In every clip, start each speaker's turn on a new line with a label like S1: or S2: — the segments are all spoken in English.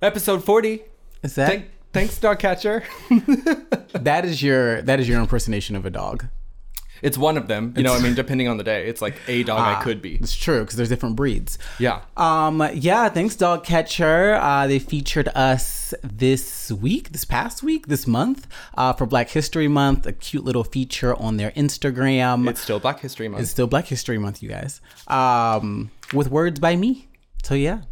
S1: Episode 40.
S2: Is that
S1: Thank, thanks, dog catcher.
S2: that is your that is your impersonation of a dog?
S1: it's one of them. You know, I mean, depending on the day, it's like a dog I could be.
S2: It's true because there's different breeds.
S1: Yeah.
S2: Um, yeah, thanks, Dog Catcher. Uh, they featured us this week, this past week, this month, uh, for Black History Month. A cute little feature on their Instagram.
S1: It's still Black History Month.
S2: It's still Black History Month, you guys. Um, with words by me. So yeah,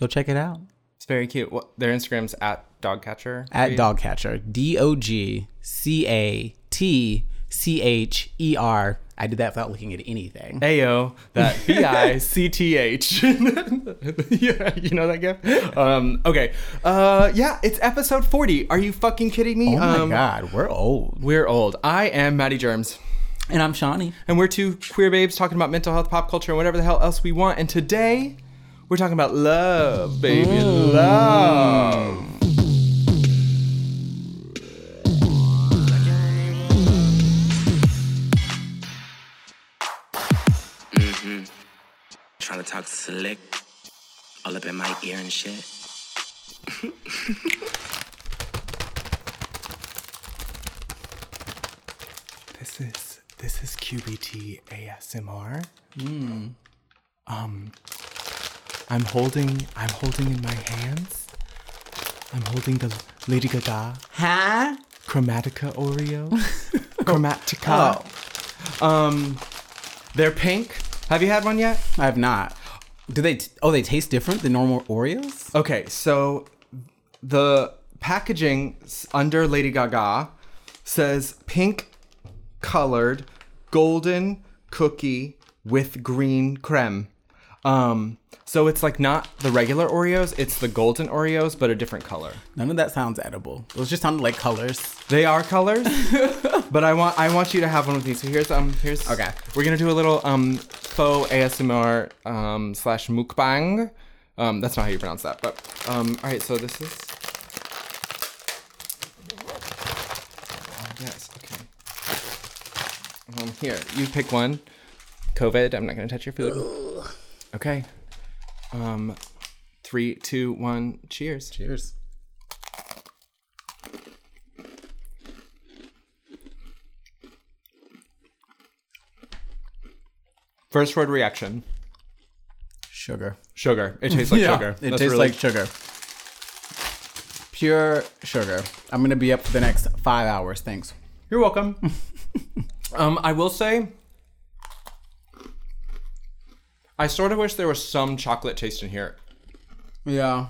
S2: go check it out
S1: very cute. What, their Instagram's at dogcatcher.
S2: at dogcatcher. D O G C A T C H E R. I did that without looking at anything.
S1: Ayo, that B I C T H. Yeah, you know that gif? Um, okay. Uh, yeah, it's episode 40. Are you fucking kidding me?
S2: Oh my
S1: um,
S2: God, we're old.
S1: We're old. I am Maddie Germs.
S2: And I'm Shawnee.
S1: And we're two queer babes talking about mental health, pop culture, and whatever the hell else we want. And today, we're talking about love, baby.
S2: Mm.
S1: Love.
S3: Trying to talk slick, all up in my ear and shit.
S1: This is this is QBT ASMR. Um, I'm holding I'm holding in my hands. I'm holding the Lady Gaga
S2: Huh?
S1: Chromatica Oreo. Chromatica. Oh. Um, they're pink. Have you had one yet?
S2: I have not. Do they? T- oh, they taste different than normal Oreos.
S1: Okay, so the packaging under Lady Gaga says pink colored golden cookie with green creme. Um, so it's like not the regular Oreos, it's the golden Oreos, but a different color.
S2: None of that sounds edible. Those just sounded like colors.
S1: They are colors, but I want I want you to have one of these. So here's um here's
S2: Okay.
S1: We're gonna do a little um faux ASMR um slash mukbang. Um, that's not how you pronounce that, but um all right. So this is. Yes. Okay. Um, here you pick one. COVID. I'm not gonna touch your food. Okay. Um, three, two, one. Cheers.
S2: Cheers.
S1: First word reaction.
S2: Sugar.
S1: Sugar. It tastes like sugar.
S2: It
S1: That's
S2: tastes
S1: really-
S2: like sugar. Pure sugar. I'm gonna be up for the next five hours. Thanks.
S1: You're welcome. um, I will say, I sort of wish there was some chocolate taste in here.
S2: Yeah.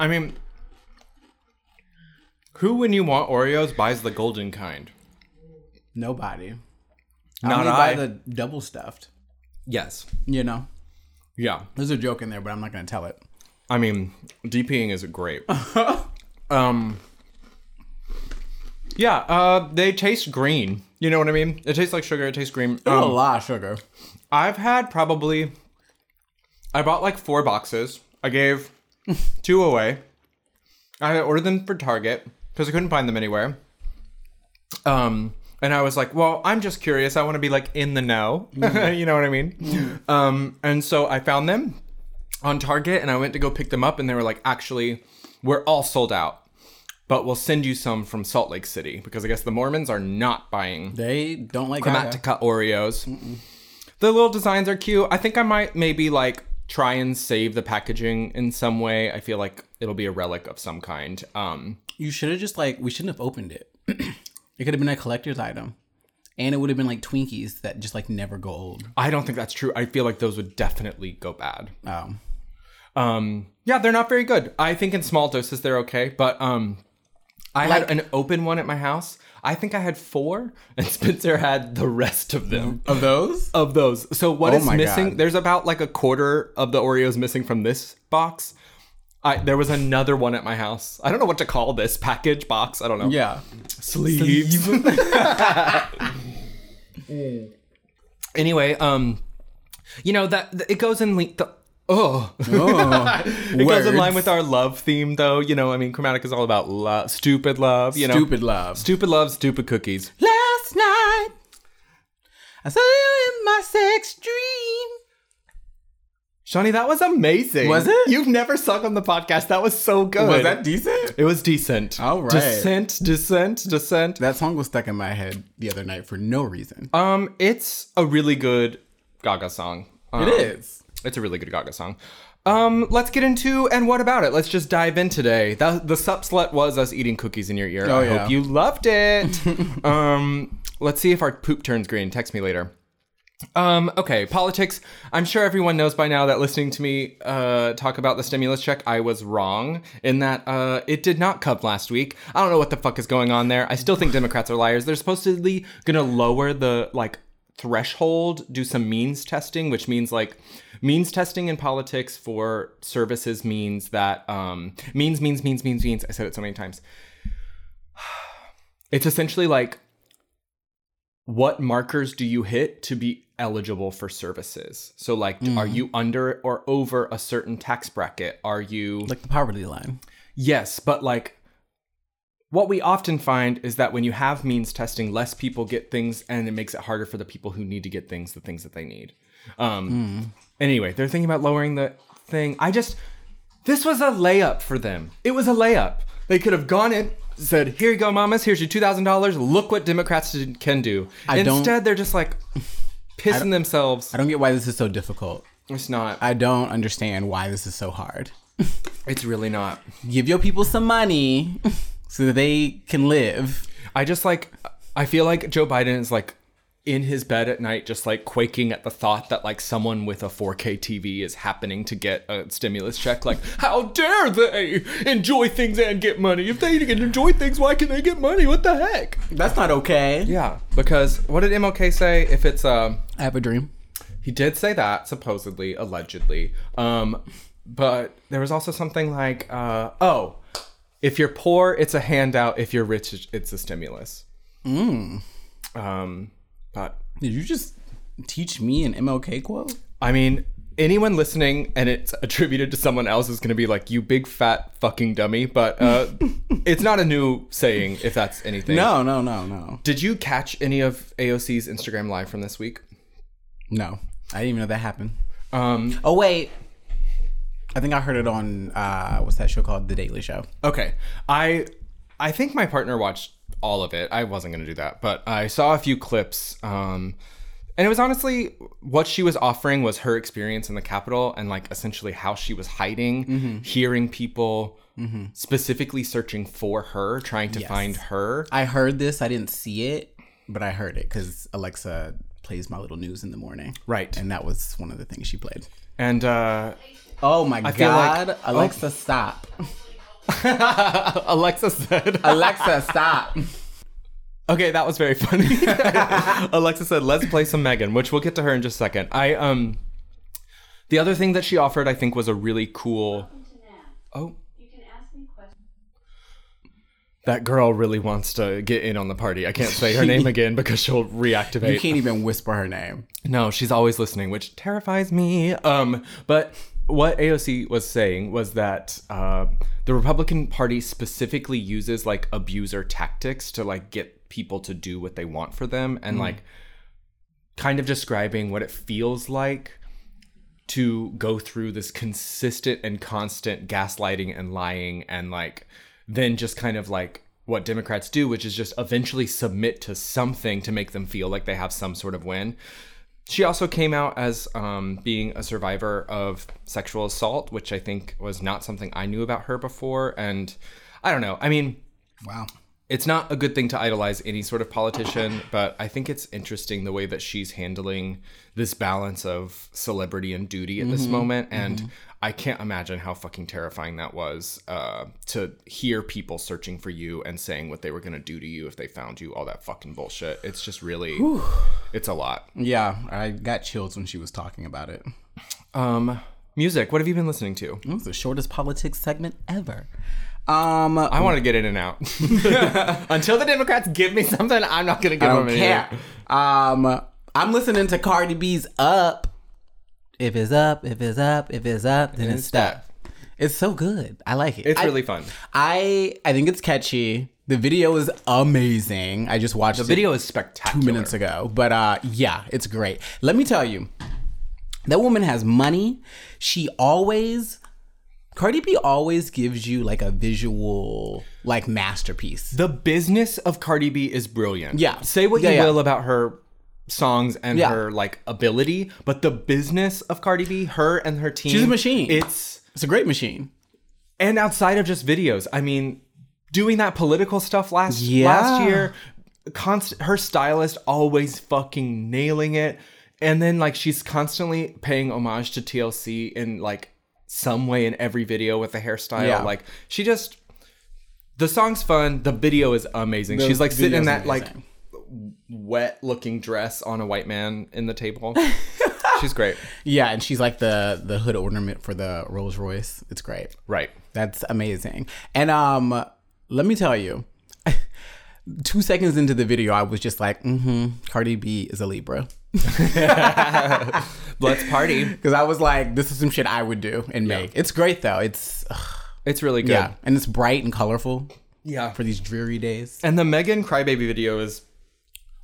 S1: I mean, who, when you want Oreos, buys the golden kind?
S2: Nobody.
S1: Not
S2: I only
S1: I.
S2: buy the double stuffed.
S1: Yes.
S2: You know,
S1: Yeah.
S2: there's a joke in there, but I'm not gonna tell it.
S1: I mean, DPing is great. um. Yeah. Uh, they taste green. You know what I mean? It tastes like sugar. It tastes green.
S2: a
S1: Um,
S2: lot of sugar.
S1: I've had probably. I bought like four boxes. I gave two away. I ordered them for Target because I couldn't find them anywhere. Um, and I was like, well, I'm just curious. I want to be like in the know. you know what I mean? Um, and so I found them on Target and I went to go pick them up and they were like, actually, we're all sold out. But we'll send you some from Salt Lake City because I guess the Mormons are not buying
S2: They don't like.
S1: Chromatica Oreos. The little designs are cute. I think I might maybe like try and save the packaging in some way. I feel like it'll be a relic of some kind. Um,
S2: You should have just like we shouldn't have opened it. it could have been a collector's item, and it would have been like Twinkies that just like never go old.
S1: I don't think that's true. I feel like those would definitely go bad.
S2: Um,
S1: Um, yeah, they're not very good. I think in small doses they're okay, but um, I
S2: Like-
S1: had an open one at my house. I think I had four, and Spencer had the rest of them.
S2: of those,
S1: of those. So what
S2: Oh
S1: is missing?
S2: God.
S1: There's about like a quarter of the Oreos missing from this box. I, there was another one at my house. I don't know what to call this package box. I don't know.
S2: yeah.
S1: Sleeves. anyway, um, you know that it goes in le- the. Oh,
S2: Oh,
S1: it goes in line with our love theme, though. You know, I mean, Chromatic is all about love, stupid love. You know,
S2: stupid love.
S1: stupid love, stupid cookies.
S2: Last night, I saw you in my sex dream.
S1: Shawnee, that was amazing.
S2: Was it?
S1: You've never sung on the podcast. That was so good.
S2: Was that decent?
S1: It was decent.
S2: All right.
S1: Descent, descent, descent.
S2: That song was stuck in my head the other night for no reason.
S1: Um, it's a really good Gaga song. Um,
S2: it is.
S1: It's a really good Gaga song. Um, let's get into and what about it? Let's just dive in today. The the sup slut was us eating cookies in your ear.
S2: Oh,
S1: I
S2: yeah.
S1: hope you loved it. um, let's see if our poop turns green. Text me later. Um, okay, politics. I'm sure everyone knows by now that listening to me uh, talk about the stimulus check, I was wrong in that uh, it did not come last week. I don't know what the fuck is going on there. I still think Democrats are liars. They're supposedly gonna lower the like threshold, do some means testing, which means like means testing in politics for services means that um, means means means means means. I said it so many times. It's essentially like what markers do you hit to be eligible for services? So, like, are you under or over a certain tax bracket? Are you
S2: Like the poverty line.
S1: yes, but like what we often find is that when you have means testing, less people get things, and it makes it harder for the people who need to get things the things that they need. Um, Anyway, they're thinking about lowering the thing. I just this was a layup for them. It was a layup. They could have gone in, said, "Here you go, mamas. Here's your two thousand dollars. Look what Democrats can do."
S2: I don't-
S1: Instead, they're just like pissing themselves.
S2: I don't get why this is so difficult.
S1: It's not.
S2: I don't understand why this is so hard.
S1: It's really not.
S2: Give your people some money so that they can live.
S1: I just like. I feel like Joe Biden is like in his bed at night, just like quaking at the thought that like someone with a 4K TV is happening to get a stimulus check. Like, how dare they enjoy things and get money? If they can enjoy things, why can they get money? What the heck?
S2: That's not okay.
S1: Yeah, because what did MLK say? If it's um.
S2: I have a dream.
S1: He did say that, supposedly, allegedly. Um, but there was also something like, uh, oh, if you're poor, it's a handout. If you're rich, it's a stimulus. Mm. Um, but
S2: Did you just teach me an MLK quote?
S1: I mean, anyone listening and it's attributed to someone else is going to be like, you big fat fucking dummy. But uh, it's not a new saying, if that's anything.
S2: No, no, no, no.
S1: Did you catch any of AOC's Instagram live from this week?
S2: No. I didn't even know that happened.
S1: Um,
S2: Oh wait. I think I heard it on uh what's that show called? The Daily Show.
S1: Okay. I I think my partner watched all of it. I wasn't going to do that, but I saw a few clips um and it was honestly what she was offering was her experience in the Capitol and like essentially how she was hiding, hearing people specifically searching for her, trying to find her.
S2: I heard this, I didn't see it, but I heard it cuz Alexa plays my little news in the morning.
S1: Right.
S2: And that was one of the things she played.
S1: And uh
S2: Oh my
S1: feel like-
S2: god. Alexa stop.
S1: Alexa said
S2: Alexa stop.
S1: Okay, that was very funny. Alexa said, "Let's play some Megan," which we'll get to her in just a second. I um, the other thing that she offered, I think, was a really cool. Oh,
S4: You can ask me questions.
S1: that girl really wants to get in on the party. I can't say her name again because she'll reactivate.
S2: You can't even whisper her name.
S1: No, she's always listening, which terrifies me. Um, but what AOC was saying was that uh, the Republican Party specifically uses like abuser tactics to like get people to do what they want for them, and like kind of describing what it feels like to go through this consistent and constant gaslighting and lying and like then just kind of like what Democrats do, which is just eventually submit to something to make them feel like they have some sort of win. She also came out as um, being a survivor of sexual assault, which I think was not something I knew about her before. And I don't know. I mean,
S2: Wow.
S1: it's not a good thing to idolize any sort of politician, but I think it's interesting the way that she's handling this balance of celebrity and duty at this moment. And I can't imagine how fucking terrifying that was uh, to hear people searching for you and saying what they were going to do to you if they found you, all that fucking bullshit. It's just really, it's a lot.
S2: Yeah, I got chills when she was talking about it.
S1: Um, music, what have you been listening to?
S2: It was the shortest politics segment ever. Um,
S1: I want to get in and out. Until the Democrats give me something, I'm not going to give
S2: I
S1: them
S2: care. Um, I'm listening to Cardi B's "Up." If it's up, if it's up, if it's up, then it's
S1: it's
S2: stuck. It's so good. I like it.
S1: It's
S2: I-
S1: really fun.
S2: I I think it's catchy. The video is amazing. I just watched
S1: The
S2: it
S1: video is spectacular.
S2: two minutes ago, but uh, yeah, it's great. Let me tell you, That woman has money. She always Cardi B always gives you like a visual like masterpiece.
S1: The business of Cardi B is brilliant.
S2: Yeah.
S1: Say what
S2: Yeah,
S1: you
S2: yeah.
S1: will about her songs and
S2: Yeah.
S1: her like ability, but the business of Cardi B, her and her team,
S2: She's a machine.
S1: It's
S2: It's a great machine.
S1: and outside of just videos, I mean, doing that political stuff last
S2: Yeah.
S1: last year, constant her stylist always fucking nailing it, and then like she's constantly paying homage to TLC in like some way in every video with the hairstyle.
S2: Yeah.
S1: Like she just the song's fun. The video is amazing.
S2: The
S1: she's like sitting in that like
S2: amazing.
S1: Wet looking dress on a white man in the table. she's great.
S2: Yeah, and she's like the the hood ornament for the Rolls Royce. It's great.
S1: Right.
S2: That's amazing. And um let me tell you, two seconds into the video, I was just like, mm-hmm, Cardi B is a Libra.
S1: Let's party.
S2: Because I was like, this is some shit I would do and make. It's great though. It's ugh,
S1: It's really good.
S2: yeah, and it's bright and colorful
S1: Yeah.
S2: for these dreary days.
S1: And the Megan Crybaby video is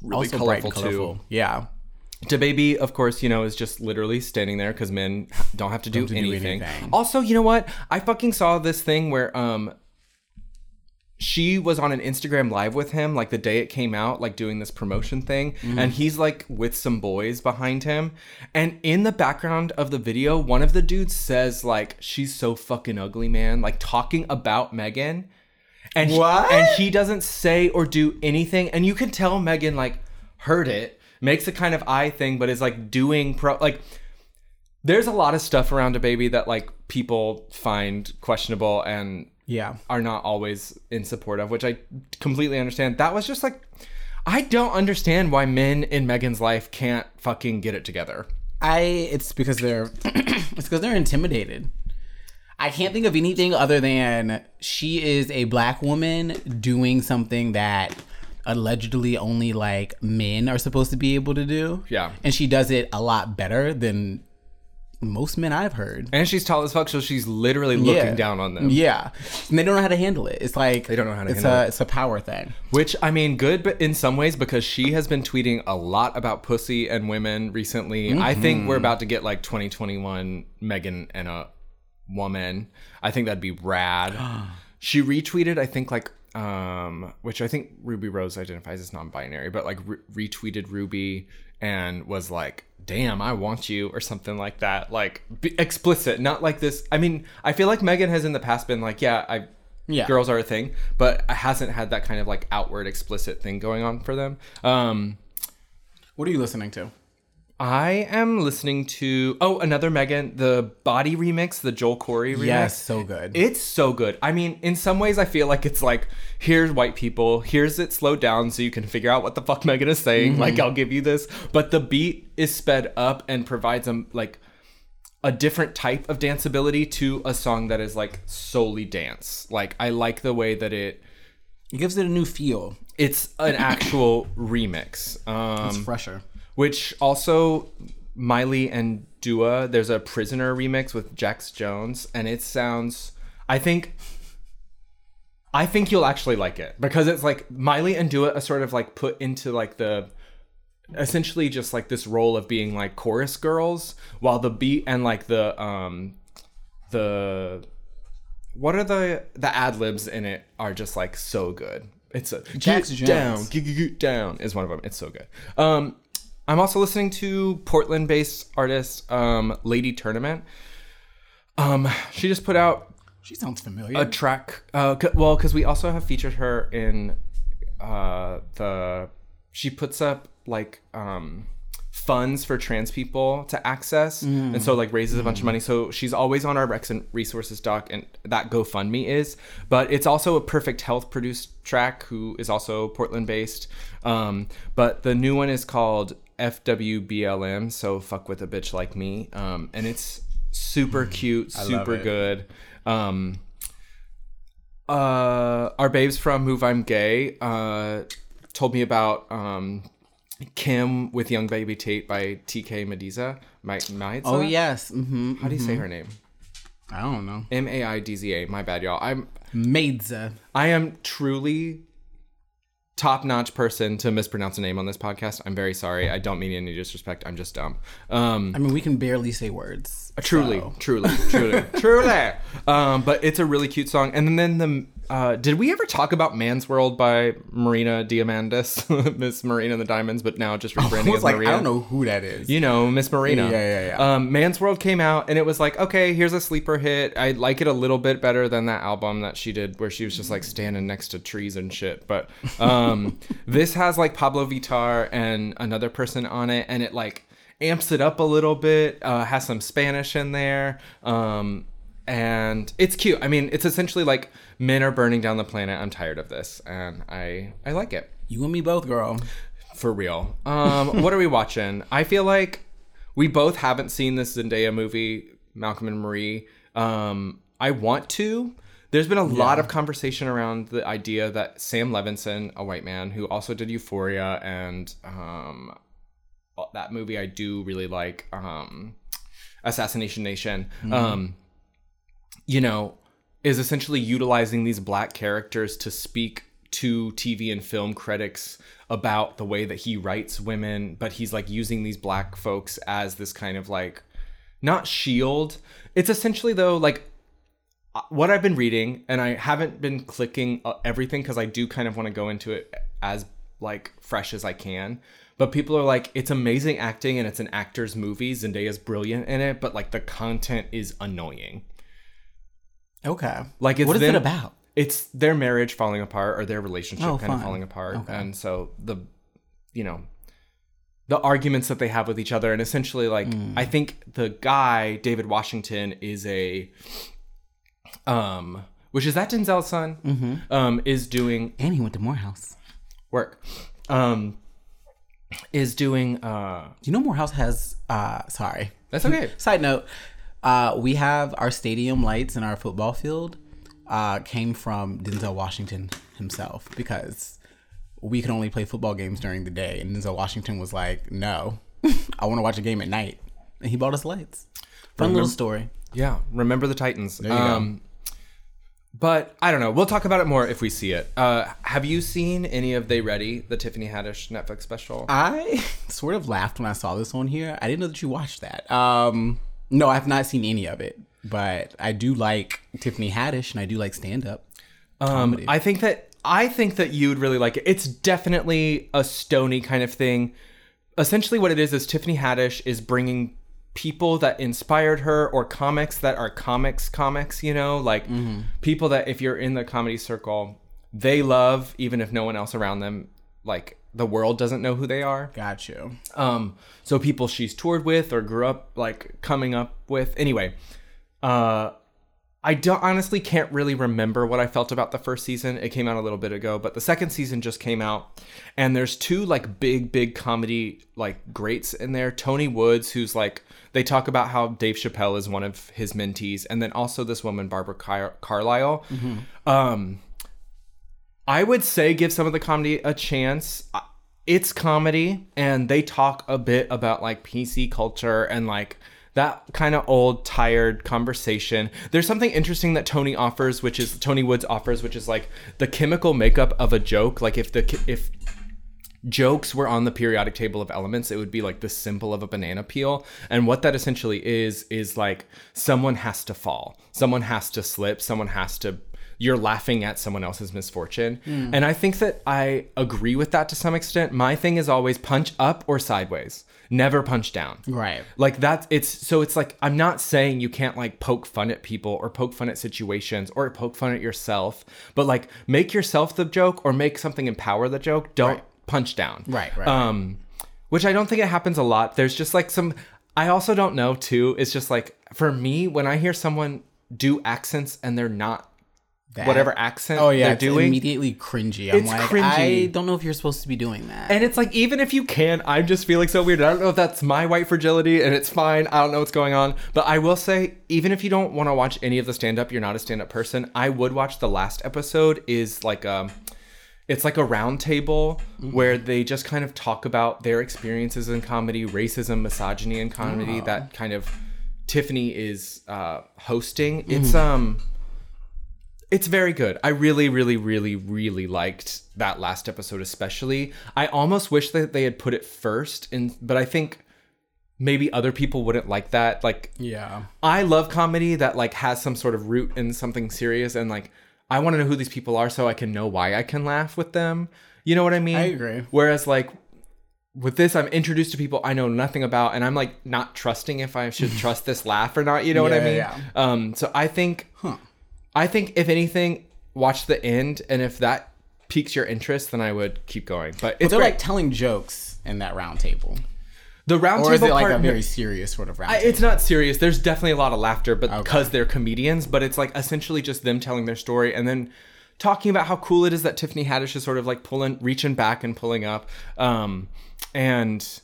S1: really
S2: also
S1: colorful,
S2: colorful.
S1: too.
S2: Yeah.
S1: DaBaby, of course, you know, is just literally standing there because men don't have to do,
S2: to do
S1: anything.
S2: anything.
S1: Also, you know what? I fucking saw this thing where um she was on an Instagram live with him like the day it came out, like doing this promotion thing,
S2: Mm-hmm.
S1: and he's like with some boys behind him. And in the background of the video, one of the dudes says like she's so fucking ugly, man, like talking about Megan. And he-
S2: What?
S1: and he doesn't say or do anything, and you can tell Megan like heard it, makes a kind of eye thing, but is like doing pro like. There's a lot of stuff around DaBaby that like people find questionable and
S2: Yeah.
S1: are not always in support of, which I completely understand. That was just like, I don't understand why men in Megan's life can't fucking get it together.
S2: I it's because they're it's because they're intimidated. I can't think of anything other than she is a black woman doing something that allegedly only like men are supposed to be able to do.
S1: Yeah.
S2: And she does it a lot better than most men I've heard.
S1: And she's tall as fuck, so she's literally looking
S2: Yeah.
S1: down on them.
S2: Yeah. And they don't know how to handle it. It's like
S1: They don't know how to
S2: it's
S1: handle
S2: a
S1: it.
S2: it's a power thing.
S1: Which I mean, good, but in some ways because she has been tweeting a lot about pussy and women recently. Mm-hmm. I think we're about to get like 2021 Megan and a woman. I think that'd be rad. she retweeted, I think like um, which I think Ruby Rose identifies as non-binary, but like re- retweeted Ruby and was like, "Damn, I want you" or something like that. Like explicit, not like this. I mean, I feel like Megan has in the past been like, "Yeah, I."
S2: Yeah.
S1: girls are a thing, but hasn't had that kind of like outward explicit thing going on for them. Um,
S2: What are you listening to?
S1: I am listening to oh another Megan the Body remix, the Joel Corry remix.
S2: Yes, so good.
S1: It's so good. I mean, in some ways, I feel like it's like here's white people, here's it slowed down so you can figure out what the fuck Megan is saying.
S2: Mm-hmm.
S1: Like I'll give you this, but the beat is sped up and provides them like a different type of danceability to a song that is like solely dance. Like I like the way that it
S2: it gives it a new feel.
S1: it's an actual remix. Um,
S2: It's fresher.
S1: Which also Miley and Dua, there's a Prisoner remix with Jax Jones, and it sounds. I think. I think you'll actually like it because it's like Miley and Dua are sort of like put into like the essentially just like this role of being like chorus girls while the beat and like the um the what are the the ad libs in it are just like so good. It's a
S2: Jax
S1: down, down is one of them. It's so good. Um, I'm also listening to Portland-based artist um, Lady Tournament. Um, she just put out
S2: She sounds familiar.
S1: a track. Uh, c- well, because we also have featured her in uh, the. She puts up like um, funds for trans people to access, and so like raises a bunch of money. So she's always on our Rex and Resources doc, and that GoFundMe is. But it's also a Perfect Health produced track, who is also Portland based. Um, but the new one is called FWBLM, so fuck with a bitch like me, um, and it's super cute, super good. Um, uh, our babes from Move I'm Gay uh, told me about um, Kim with Yung Baby Tate by TK Mediza. My, Maidza?
S2: oh yes. Mm-hmm.
S1: How do you say her name?
S2: I don't know.
S1: M A I D Z A. My bad, y'all. I'm
S2: Maidza.
S1: I am truly top notch person to mispronounce a name on this podcast. I'm very sorry. I don't mean any disrespect. I'm just dumb. Um,
S2: I mean, we can barely say words.
S1: truly,
S2: so-
S1: truly, truly, truly. Um, but it's a really cute song. And then the uh, did we ever talk about Man's World by Marina Diamandis, Miss Marina and the Diamonds, but now just
S2: I
S1: rebranding
S2: was
S1: as
S2: like,
S1: Marina?
S2: I don't know who that is.
S1: You know, Miss Marina.
S2: Yeah, yeah, yeah.
S1: Um, Man's World came out, and it was like, okay, here's a sleeper hit. I like it a little bit better than that album that she did, where she was just like standing next to trees and shit. But um, this has like Pabllo Vittar and another person on it, and it like amps it up a little bit. Uh, has some Spanish in there. Um, and it's cute. I mean, it's essentially like men are burning down the planet. I'm tired of this, and I I like it
S2: You and me both, girl.
S1: for real. Um, what are we watching? I feel like we both haven't seen this Zendaya movie, Malcolm and Marie. Um, I want to. There's been a lot of conversation around the idea that Sam Levinson, a white man who also did Euphoria and um, that movie I do really like, um, Assassination Nation, um, you know, is essentially utilizing these black characters to speak to TV and film critics about the way that he writes women, but he's like using these black folks as this kind of like not shield. It's essentially though like uh, what I've been reading, and I haven't been clicking uh, everything because I do kind of want to go into it as like fresh as I can. But people are like, it's amazing acting and it's an actor's movie. Zendaya's brilliant in it, but like the content is annoying.
S2: Okay.
S1: Like it's
S2: what is
S1: them-
S2: it about?
S1: It's their marriage falling apart or their relationship
S2: Oh,
S1: kind of falling apart,
S2: Okay.
S1: and so the, you know, the arguments that they have with each other, and essentially like
S2: Hmm.
S1: I think the guy David Washington is a, um, which is that Denzel's son,
S2: Mm-hmm.
S1: um, is doing
S2: And he went to Morehouse.
S1: work, um, is doing uh,
S2: Do you know Morehouse has? uh Sorry.
S1: that's okay.
S2: Side note: uh, We have our stadium lights in our football field. Uh, came from Denzel Washington himself because we could only play football games during the day, and Denzel Washington was like, "No, I want to watch a game at night," and he bought us lights. Fun little story.
S1: Yeah, remember the Titans.
S2: There you go.
S1: um, But I don't know. We'll talk about it more if we see it. Uh, have you seen any of They Ready, the Tiffany Haddish Netflix special?
S2: I sort of laughed when I saw this on here. I didn't know that you watched that. Um, no, I've not seen any of it, but I do like Tiffany Haddish and I do like stand up.
S1: Um, I think that I think that you would really like it. It's definitely a stony kind of thing. Essentially, what it is is Tiffany Haddish is bringing people that inspired her or comics that are comics comics. You know, like people that if you're in the comedy circle, they love even if no one else around them, like the world doesn't know who they are.
S2: Got you.
S1: Um, so people she's toured with or grew up like coming up with. Anyway, uh, I don't honestly can't really remember what I felt about the first season. It came out a little bit ago, but the second season just came out, and there's two like big, big comedy like greats in there. Tony Woods, who's like they talk about how Dave Chappelle is one of his mentees, and then also this woman Barbara Car- Carlisle. Um, I would say give some of the comedy a chance. It's comedy, and they talk a bit about like PC culture and like that kind of old, tired conversation. There's something interesting that Tony offers, which is Tony Woods offers, which is like the chemical makeup of a joke. Like if the if jokes were on the periodic table of elements, it would be like the symbol of a banana peel. And what that essentially is, is like someone has to fall, someone has to slip, someone has to. You're laughing at someone else's misfortune. And I think that I agree with that to some extent. My thing is always punch up or sideways, never punch down.
S2: Right.
S1: Like that's it's so it's like I'm not saying you can't like poke fun at people or poke fun at situations or poke fun at yourself, but like make yourself the joke or make something empower the joke. Don't
S2: Right.
S1: punch down.
S2: Right, right,
S1: Um which I don't think it happens a lot. There's just like some I also don't know too. It's just like for me when I hear someone do accents and they're not
S2: That-
S1: whatever accent
S2: Oh yeah,
S1: they're doing
S2: immediately cringy. I'm
S1: It's
S2: like,
S1: cringy.
S2: I don't know if you're supposed to be doing that.
S1: And it's like, even if you can, I'm just feeling so weird. I don't know if that's my white fragility and it's fine. I don't know what's going on. But I will say, even if you don't want to watch any of the stand up, you're not a stand up person, I would watch the last episode is like a. It's like a round table where they just kind of talk about their experiences in comedy, racism, misogyny in comedy. That kind of Tiffany is uh, hosting. It's um, It's very good. I really, really, really, really liked that last episode, especially. I almost wish that they had put it first, in, but I think maybe other people wouldn't like that. Like,
S2: Yeah.
S1: I love comedy that like has some sort of root in something serious, and like I want to know who these people are so I can know why I can laugh with them. You know what I mean?
S2: I agree.
S1: Whereas like with this, I'm introduced to people I know nothing about, and I'm like not trusting if I should trust this laugh or not. You know what I
S2: Yeah,
S1: mean?
S2: yeah.
S1: Um. So I think, I think if anything, watch the end, and if that piques your interest, then I would keep going. But it's
S2: They're
S1: great.
S2: like telling jokes in that round table.
S1: the round
S2: Or is it like
S1: part.
S2: a very serious sort of round
S1: I,
S2: table?
S1: it's not serious. There's definitely a lot of laughter, but because they're comedians, but it's like essentially just them telling their story and then talking about how cool it is that Tiffany Haddish is sort of like pulling, reaching back and pulling up. Um, and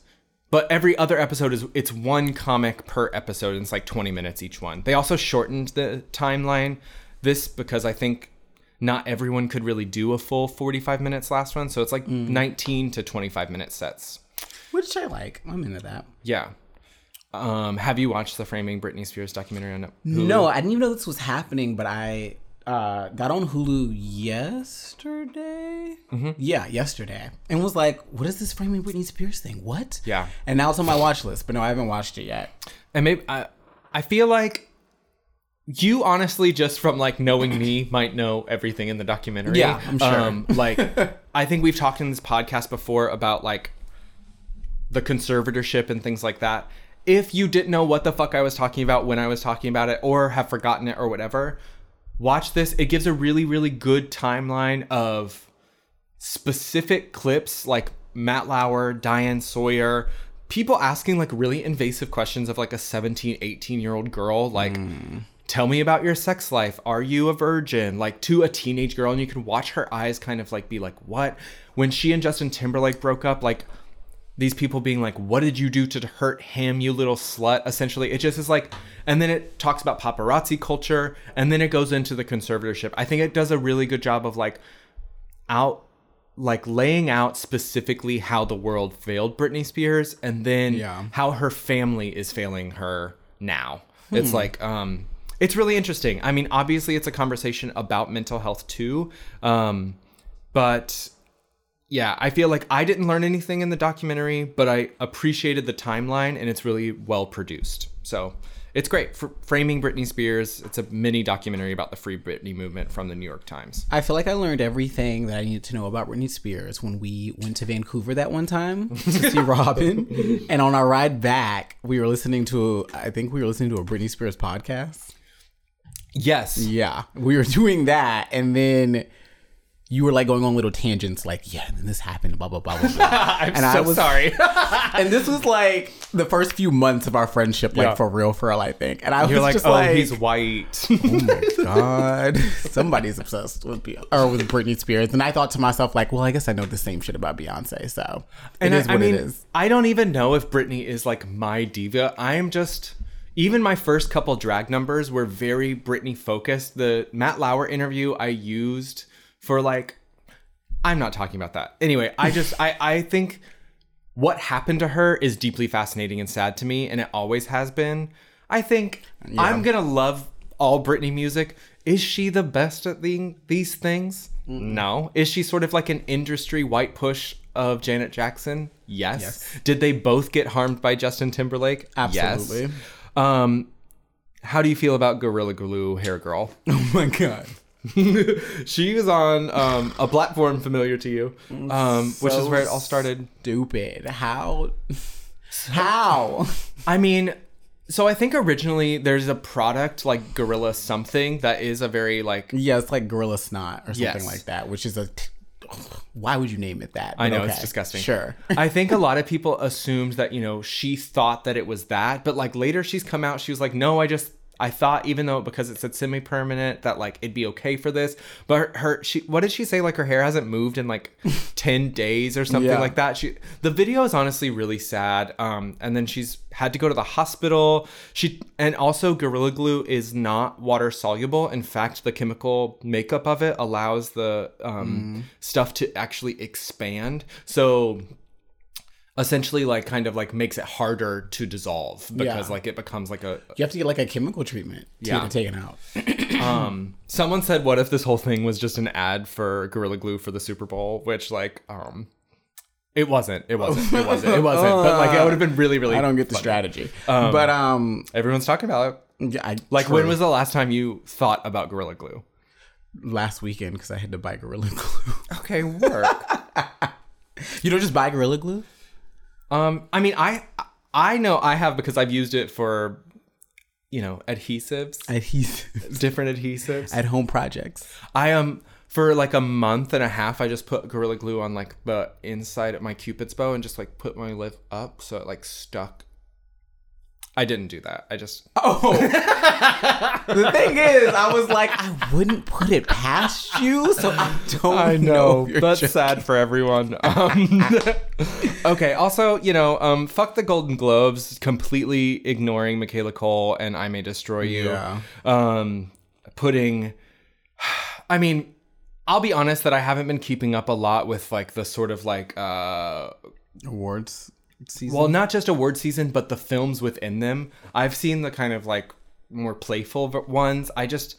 S1: but every other episode is it's one comic per episode, and it's like 20 minutes each one. They also shortened the timeline. This because I think not everyone could really do a full 45 minutes last one, so it's like 19 to 25 minute sets.
S2: Which I like. I'm into that.
S1: Yeah. Um, have you watched the Framing Britney Spears documentary on Hulu?
S2: No, I didn't even know this was happening, but I uh, got on Hulu yesterday.
S1: Mm-hmm.
S2: Yeah, yesterday, and was like, "What is this framing Britney Spears thing? What?"
S1: Yeah.
S2: and now it's on my watch list, but no, I haven't watched it yet.
S1: And maybe I, I feel like you honestly just from like knowing me might know everything in the documentary.
S2: Yeah, I'm um, sure.
S1: like I think we've talked in this podcast before about like the conservatorship and things like that. If you didn't know what the fuck I was talking about when I was talking about it or have forgotten it or whatever, watch this. It gives a really really good timeline of specific clips like Matt Lauer, Diane Sawyer, people asking like really invasive questions of like a 17, 18 year old girl. Like, hmm. Tell me about your sex life. Are you a virgin? Like, to a teenage girl. And you can watch her eyes kind of like be like, what? When she and Justin Timberlake broke up, like, these people being like, What did you do to hurt him, you little slut? Essentially, it just is like, and then it talks about paparazzi culture, and then it goes into the conservatorship. I think it does a really good job of like out, like laying out specifically how the world failed Britney Spears, and then
S2: Yeah.
S1: how her family is failing her now. It's like, um, it's really interesting. I mean, obviously, it's a conversation about mental health too, um, but yeah, I feel like I didn't learn anything in the documentary, but I appreciated the timeline and it's really well produced. So it's great. For Framing Britney Spears, it's a mini documentary about the Free Britney movement from the New York Times.
S2: I feel like I learned everything that I needed to know about Britney Spears when we went to Vancouver that one time to see Robin. And on our ride back, we were listening to, I think we were listening to a Britney Spears podcast.
S1: Yes.
S2: Yeah, we were doing that, and then you were like going on little tangents, like, yeah, and then this happened, blah blah blah blah. blah.
S1: I'm
S2: And I
S1: so
S2: was-
S1: sorry.
S2: and this was like the first few months of our friendship, like
S1: Yeah.
S2: for real, for real, I think. And I
S1: You're
S2: was
S1: like,
S2: just
S1: oh,
S2: like,
S1: he's white.
S2: oh my god, somebody's obsessed with Be- or with Britney Spears, and I thought to myself, like, well, I guess I know the same shit about Beyonce, so
S1: and
S2: it
S1: I,
S2: is
S1: I
S2: what
S1: mean,
S2: it is.
S1: I don't even know if Britney is like my diva. I am just. Even my first couple drag numbers were very Britney focused. The Matt Lauer interview I used for like I'm not talking about that. Anyway, I just I I think what happened to her is deeply fascinating and sad to me, and it always has been. I think I'm gonna love all Britney music. Is she the best at the, these things? No. Is she sort of like an industry white push of Janet Jackson? Yes.
S2: Yes.
S1: Did they both get harmed by Justin Timberlake?
S2: Absolutely.
S1: Yes. Um, how do you feel about Gorilla Glue Hair Girl?
S2: Oh my god.
S1: she was on um, a platform familiar to you, um, which is where it all started.
S2: Stupid. How? How?
S1: I mean, so I think originally there's a product like Gorilla something that is a very like
S2: Yeah, it's like Gorilla Snot or something
S1: Yes.
S2: like that, which is a. Why would you name it that?
S1: I
S2: But
S1: know it's disgusting.
S2: Sure.
S1: I think a lot of people assumed that you know she thought that it was that, but like later she's come out, she was like, no, I just I thought even though because it said semi-permanent that like it'd be okay for this, but her, her she what did she say like her hair hasn't moved in like ten days or something
S2: Yeah.
S1: like that. She the video is honestly really sad. Um, and then she's had to go to the hospital. She and also Gorilla Glue is not water soluble. In fact, the chemical makeup of it allows the um stuff to actually expand. So essentially like kind of like makes it harder to dissolve because
S2: Yeah.
S1: like it becomes like a
S2: You have to get like a chemical treatment to
S1: Yeah.
S2: get it taken out.
S1: someone said what if this whole thing was just an ad for gorilla glue for the super bowl which like um it wasn't it wasn't it wasn't it wasn't but like it would have been really really
S2: I don't get the
S1: funny.
S2: strategy, but um,
S1: everyone's talking about it
S2: yeah, I,
S1: like when was the last time you thought about gorilla glue
S2: last weekend because I had to buy Gorilla Glue.
S1: okay work
S2: you don't just buy Gorilla Glue?
S1: Um i mean i i know i have because i've used it for you know adhesives
S2: Adhesive
S1: different adhesives
S2: at home projects.
S1: I um for like a month and a half I just put gorilla glue on like the inside of my cupid's bow and just like put my lip up so it like stuck. I didn't do that. I just
S2: Oh, the thing is, I was like, I wouldn't put it past you, so I don't I know. you're
S1: that's
S2: joking.
S1: sad for everyone. Um, okay. Also, you know, um, fuck the Golden Globes, completely ignoring Michaela Coel and I May Destroy You.
S2: Yeah.
S1: Um, putting, I mean, I'll be honest that I haven't been keeping up a lot with like the sort of like uh
S2: awards season.
S1: well, not just award season, but the films within them. I've seen the kind of like more playful ones. I just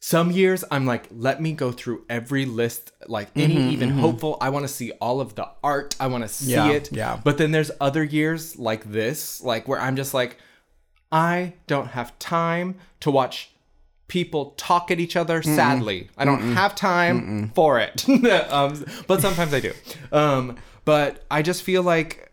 S1: some years I'm like, let me go through every list, like any even hopeful. I want to see all of the art. I want to see
S2: Yeah,
S1: it.
S2: yeah.
S1: But then there's other years like this, like where I'm just like, I don't have time to watch people talk at each other. Sadly, I don't have time for it. um, but sometimes I do. Um, but I just feel like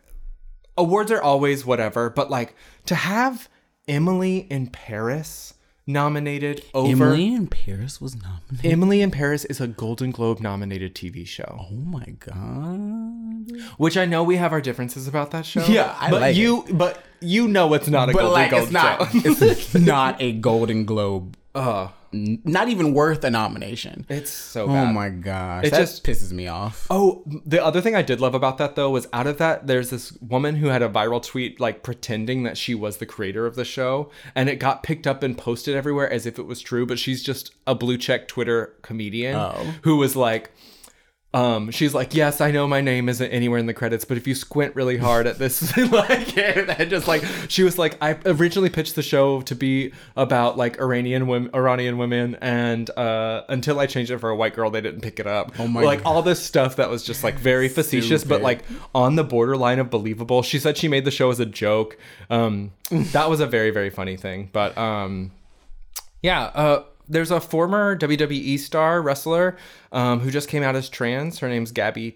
S1: awards are always whatever. But like to have Emily in Paris nominated over
S2: Emily in Paris was nominated.
S1: Emily in Paris is a Golden Globe nominated TV show,
S2: Oh my god!
S1: which I know we have our differences about that show.
S2: Yeah, I
S1: but
S2: like
S1: you, but you know it's not a
S2: But
S1: Golden
S2: like,
S1: Globe
S2: it's not.
S1: show.
S2: it's not a Golden Globe.
S1: Uh,
S2: Not even worth a nomination.
S1: it's so
S2: oh
S1: bad.
S2: Oh my gosh!
S1: It
S2: that
S1: just-
S2: pisses me off.
S1: Oh, the other thing I did love about that though was out of that there's this woman who had a viral tweet like pretending that she was the creator of the show and it got picked up and posted everywhere as if it was true, but she's just a blue check Twitter comedian
S2: Oh.
S1: who was like um she's like yes i know my name isn't anywhere in the credits but if you squint really hard at this like and just like she was like i originally pitched the show to be about like iranian women iranian women and uh until i changed it for a white girl they didn't pick it up oh
S2: my god.
S1: like
S2: God.
S1: all this stuff that was just like very facetious but like on the borderline of believable she said she made the show as a joke um that was a very very funny thing but um yeah, uh, there's a former WWE star wrestler um, who just came out as trans. Her name's Gabbi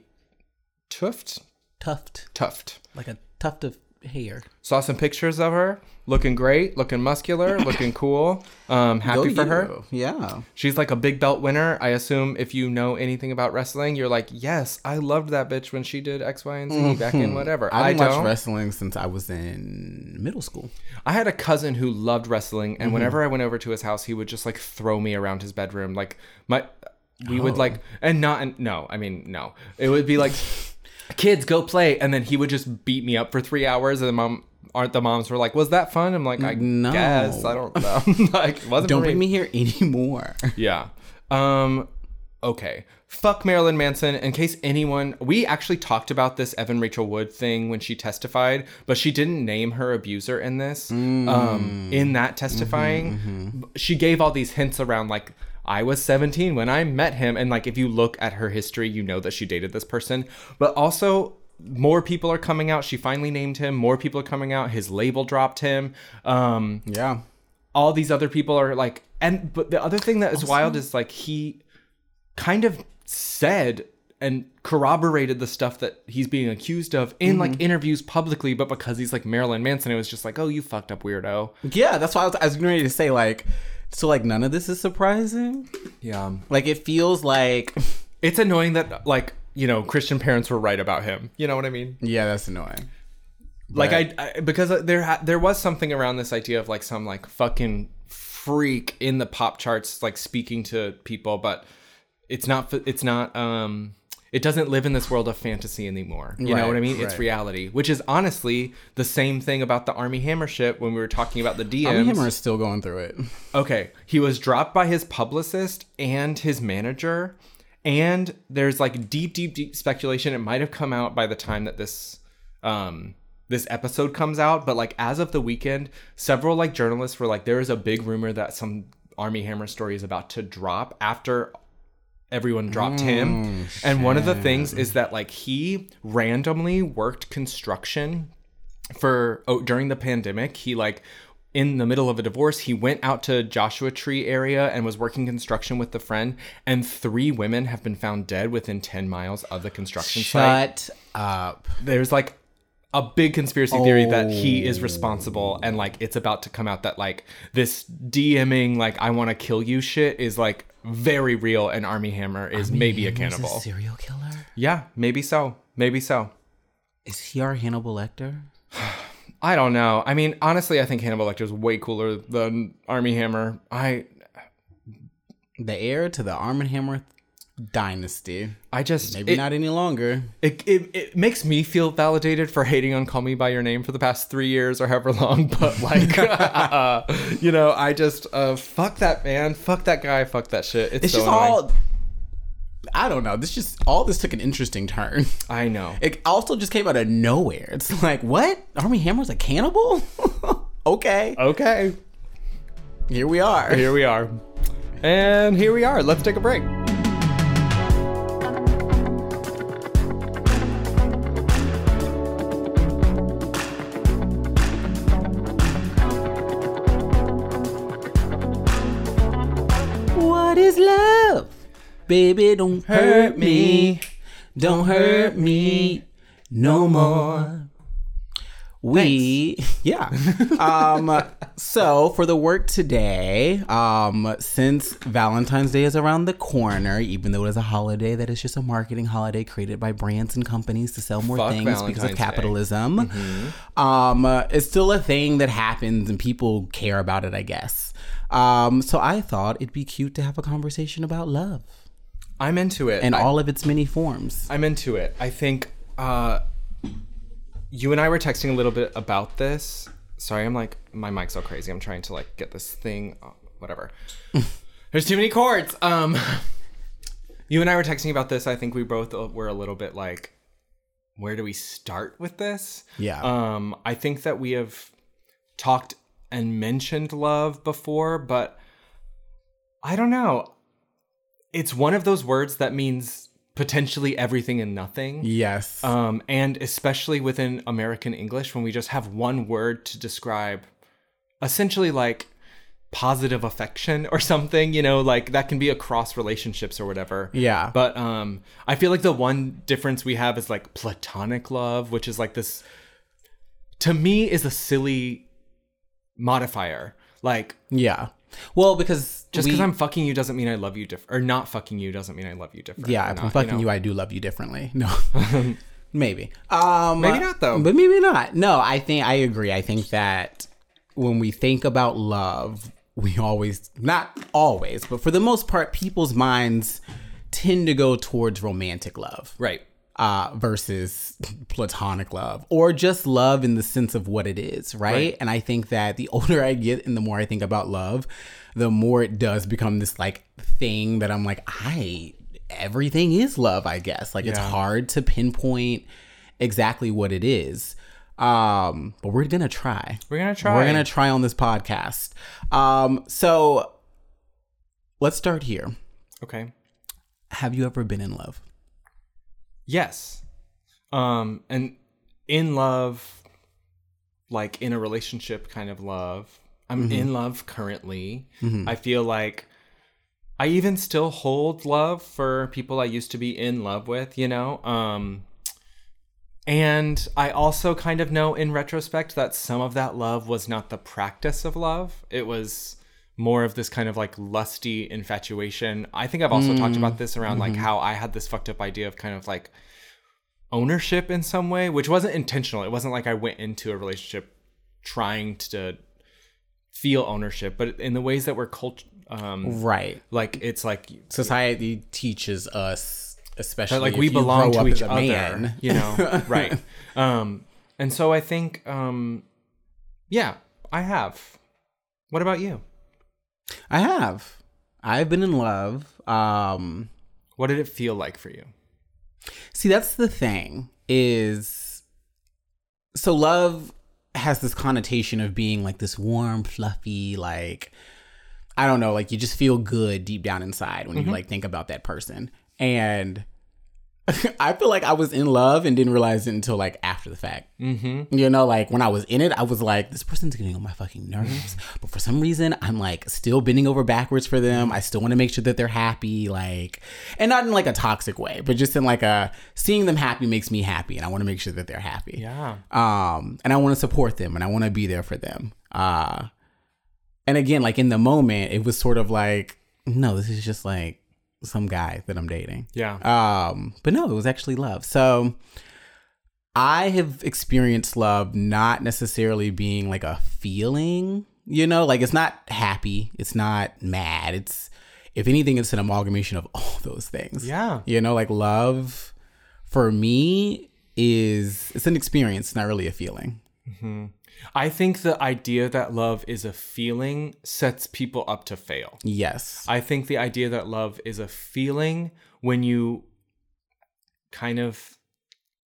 S1: Tuft.
S2: Tuft,
S1: Tuft.
S2: like a tuft of hair.
S1: Saw some pictures of her, looking great, looking muscular, looking cool. Um, happy
S2: Go
S1: for her.
S2: Yeah.
S1: She's like a big belt winner. I assume if you know anything about wrestling, you're like, yes, I loved that bitch when she did X, Y, and Z back in whatever.
S2: I
S1: I
S2: haven't watched wrestling since I was in middle school.
S1: I had a cousin who loved wrestling,
S2: Mm-hmm.
S1: and whenever I went over to his house, he would just like throw me around his bedroom. Like my, we would like, and not, and no, I mean no, it would be like, kids go play, and then he would just beat me up for three hours, and the mom. Aren't the moms were like, was that fun? I'm like, I
S2: No.
S1: guess I don't know. like, wasn't
S2: Don't bring me here anymore.
S1: yeah. Um okay. Fuck Marilyn Manson. In case anyone we actually talked about this Evan Rachel Wood thing when she testified, but she didn't name her abuser in this. Um in that testifying. She gave all these hints around like I was 17 when I met him and like if you look at her history, you know that she dated this person. But also more people are coming out. She finally named him. More people are coming out. His label dropped him. Um
S2: yeah.
S1: all these other people are like and but the other thing that is wild is like he kind of said and corroborated the stuff that he's being accused of in like interviews publicly but because he's like Marilyn Manson it was just like oh you fucked up weirdo
S2: Yeah, that's why I was, I was getting ready to say like, so like none of this is surprising.
S1: yeah
S2: Like it feels like,
S1: it's annoying that like you know Christian parents were right about him you know what I mean
S2: yeah, that's annoying.
S1: like I, I because there ha- there was something around this idea of like some like fucking freak in the pop charts like speaking to people but it's not it's not um it doesn't live in this world of fantasy anymore you know what i mean it's reality which is honestly the same thing about the Armie Hammer ship when we were talking about the DMs
S2: Armie Hammer is still going through it.
S1: Okay, he was dropped by his publicist and his manager, and there's like deep, deep, deep speculation. It might have come out by the time that this um this episode comes out, but like as of the weekend, several like journalists were like, there is a big rumor that some Armie Hammer story is about to drop after everyone dropped mm, him. And one of the things is that like he randomly worked construction for oh, during the pandemic. He like in the middle of a divorce, he went out to Joshua Tree area and was working construction with a friend. And three women have been found dead within ten miles of the construction site
S2: Shut up.
S1: there's like a big conspiracy theory that he is responsible and like it's about to come out that like this DMing like I want to kill you shit is like very real and Armie Hammer is maybe a
S2: Hammer's
S1: cannibal.
S2: serial killer?
S1: yeah, maybe so. Maybe so.
S2: Is he our Hannibal Lecter?
S1: I don't know. I mean, honestly, I think Hannibal Lecter is way cooler than Armie Hammer. I
S2: The heir to the Arm and Hammer dynasty.
S1: I just
S2: Maybe
S1: it,
S2: not any longer.
S1: It, it, it makes me feel validated for hating on Call Me By Your Name for the past three years or however long, but like, uh, you know, I just, uh, fuck that man, fuck that guy, fuck that shit. It's,
S2: It's
S1: so
S2: just
S1: annoying.
S2: all. I don't know. This just all this took an interesting turn.
S1: I know.
S2: It also just came out of nowhere. It's like, what? Armie Hammer's a cannibal? okay.
S1: Okay,
S2: Here we are.
S1: here we are. And here we are. Let's take a break.
S2: Baby, don't hurt me. Don't hurt me no more. We yeah. um so for the work today, um since Valentine's Day is around the corner, even though it is a holiday that is just a marketing holiday created by brands and companies to sell more
S1: Fuck
S2: things because
S1: Valentine's
S2: of
S1: Day.
S2: capitalism. Um uh, it's still a thing that happens and people care about it, I guess. Um so I thought it'd be cute to have a conversation about love
S1: I'm into it.
S2: in
S1: I-
S2: all of its many forms.
S1: I'm into it. I think uh, you and I were texting a little bit about this. Sorry, I'm like my mic's all crazy. I'm trying to like get this thing. Oh, whatever. There's too many cords. Um, you and I were texting about this. I think we both were a little bit like, where do we start with this?
S2: Yeah.
S1: Um, I think that we have talked and mentioned love before, but I don't know. It's one of those words that means potentially everything and nothing.
S2: Yes.
S1: Um, and especially within American English, when we just have one word to describe essentially like positive affection or something, you know, like that can be across relationships or whatever.
S2: Yeah.
S1: But um, I feel like the one difference we have is like platonic love, which is like this, to me, is a silly modifier. Like,
S2: yeah. Well, because
S1: just because I'm fucking you doesn't mean I love you different, or not fucking you doesn't mean I love you different.
S2: yeah, if
S1: not,
S2: I'm fucking
S1: know?
S2: you, I do love you differently. No, maybe. Um,
S1: Maybe not, though.
S2: But maybe not. No, I think I agree. I think that when we think about love, we always not always, but for the most part, people's minds tend to go towards romantic love.
S1: Right.
S2: Uh, versus platonic love or just love in the sense of what it is, right?
S1: Right.
S2: And I think that the older I get and the more I think about love, the more it does become this like thing that I'm like, I, everything is love, I guess. Like it's hard to pinpoint exactly what it is. Um, but we're gonna try.
S1: We're gonna try.
S2: We're gonna try on this podcast. Um, so let's start here.
S1: Okay.
S2: Have you ever been in love?
S1: Yes. Um, and in love, like in a relationship kind of love. I'm in love currently. I feel like I even still hold love for people I used to be in love with, you know? Um, and I also kind of know in retrospect that some of that love was not the practice of love. It was more of this kind of like lusty infatuation. I think I've also talked about this around like how I had this fucked up idea of kind of like ownership in some way, which wasn't intentional. It wasn't like I went into a relationship trying to feel ownership, but in the ways that we're cult um
S2: Right.
S1: like it's like
S2: society teaches us especially
S1: like we belong to each other
S2: man.
S1: you know right um and so i think um yeah i have what about you
S2: i have. I've been in love um
S1: what did it feel like for you?
S2: See that's the thing is so love has this connotation of being like this warm, fluffy, like I don't know, like you just feel good deep down inside when you like think about that person. And I feel like I was in love and didn't realize it until like after the fact. Mm-hmm. You know, like when I was in it, I was like, this person's getting on my fucking nerves. but for some reason, I'm like still bending over backwards for them. I still want to make sure that they're happy. Like, and not in like a toxic way, but just in like a seeing them happy makes me happy. And I want to make sure that they're happy.
S1: Yeah.
S2: Um, and I want to support them and I want to be there for them. Uh, and again, like in the moment, it was sort of like, no, this is just like some guy that I'm dating.
S1: Yeah.
S2: Um, but no, it was actually love. So I have experienced love not necessarily being like a feeling, you know, like it's not happy, it's not mad. It's if anything, it's an amalgamation of all those things.
S1: Yeah.
S2: You know, like love for me is it's an experience, not really a feeling.
S1: I think the idea that love is a feeling sets people up to fail.
S2: Yes.
S1: I think the idea that love is a feeling when you kind of